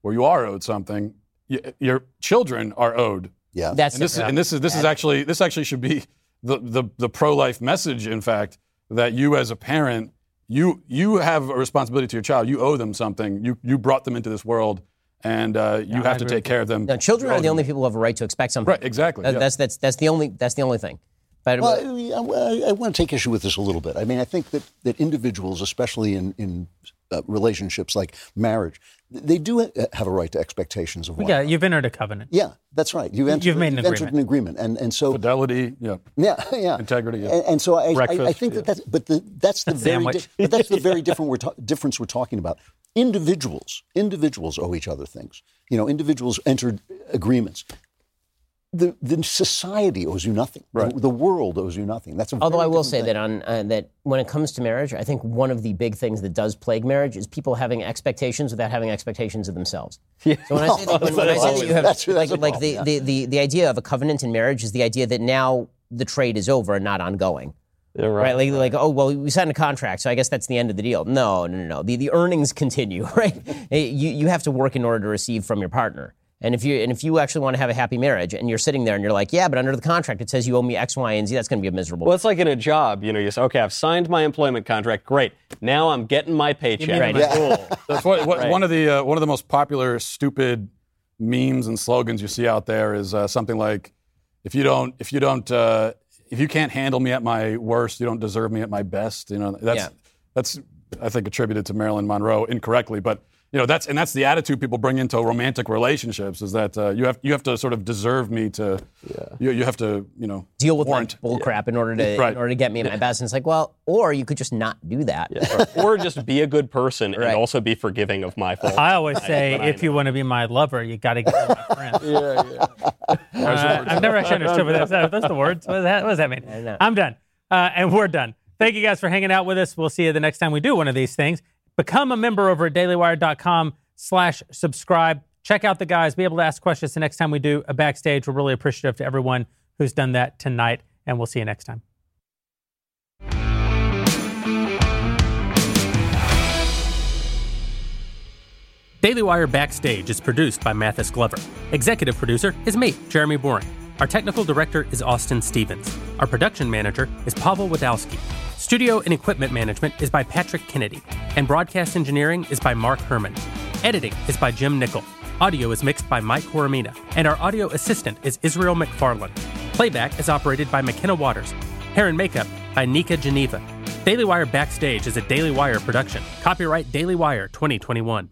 where you are owed something. Y- Your children are owed. Yeah. That's And this, it. and this is this is actually this actually should be the, the, the pro life message. In fact, that you as a parent, you you have a responsibility to your child. You owe them something. You you brought them into this world, and uh, you I have to agree take care of them. No, children are the only people who have a right to expect something. Right, exactly. That- yeah. That's that's that's the only that's the only thing. But Well, I, I, I want to take issue with this a little bit. I mean, I think that, that individuals, especially in, in uh, relationships like marriage, they do have a right to expectations of one. yeah, you've entered a covenant. Yeah, that's right. You've entered, You've made an entered agreement. an agreement, and and so Fidelity, yeah. yeah, yeah, Integrity, yeah. And, and so I, I, I Breakfast, think that that's but the, that's the very di- but that's the very different we're ta- difference we're talking about. Individuals, individuals owe each other things. You know, individuals entered agreements. The, the society owes you nothing. Right. The, the world owes you nothing. That's a Although I will say thing. that on uh, that when it comes to marriage, I think one of the big things that does plague marriage is people having expectations without having expectations of themselves. So when I say that, when, when I say that you have That's- that's like, like the, yeah. the, the, the idea of a covenant in marriage is the idea that now the trade is over and not ongoing. Yeah, Right, like, like, oh well, we signed a contract, so I guess that's the end of the deal. No, no, no, no. The the earnings continue, right? You you have to work in order to receive from your partner. And if you and if you actually want to have a happy marriage, and you're sitting there and you're like, yeah, but under the contract it says you owe me X, Y, and Z, that's going to be a miserable. Well, it's like in a job. You know, you say, okay, I've signed my employment contract. Great. Now I'm getting my paycheck. Right. Cool. That's what, what one of the uh, one of the most popular stupid memes and slogans you see out there is uh, something like, "If you don't, if you don't, uh, if you can't handle me at my worst, you don't deserve me at my best." You know, that's Yeah. that's I think attributed to Marilyn Monroe incorrectly, but you know that's and that's the attitude people bring into romantic relationships is that uh, you have you have to sort of deserve me to, you, you have to you know deal with warrant. that bull crap in order to Right. in order to get me at my best. And it's like, well, or you could just not do that. or just be a good person Right. and also be forgiving of my fault. I always say, I if you want to be my lover, you got to get my friend. yeah, yeah. Uh, I've never actually understood what that's, that's the words. What does that, what does that mean? I'm done. Uh, and we're done. Thank you guys for hanging out with us. We'll see you the next time we do one of these things. Become a member over at dailywire.com slash subscribe. Check out the guys. Be able to ask questions the next time we do a backstage. We're really appreciative to everyone who's done that tonight. And we'll see you next time. Daily Wire Backstage is produced by Mathis Glover. Executive producer is me, Jeremy Boreing. Our technical director is Austin Stevens. Our production manager is Pavel Wadowski. Studio and equipment management is by Patrick Kennedy. And broadcast engineering is by Mark Herman. Editing is by Jim Nickel. Audio is mixed by Mike Coromina. And our audio assistant is Israel McFarland. Playback is operated by McKenna Waters. Hair and makeup by Nika Geneva. Daily Wire Backstage is a Daily Wire production. Copyright Daily Wire 2021.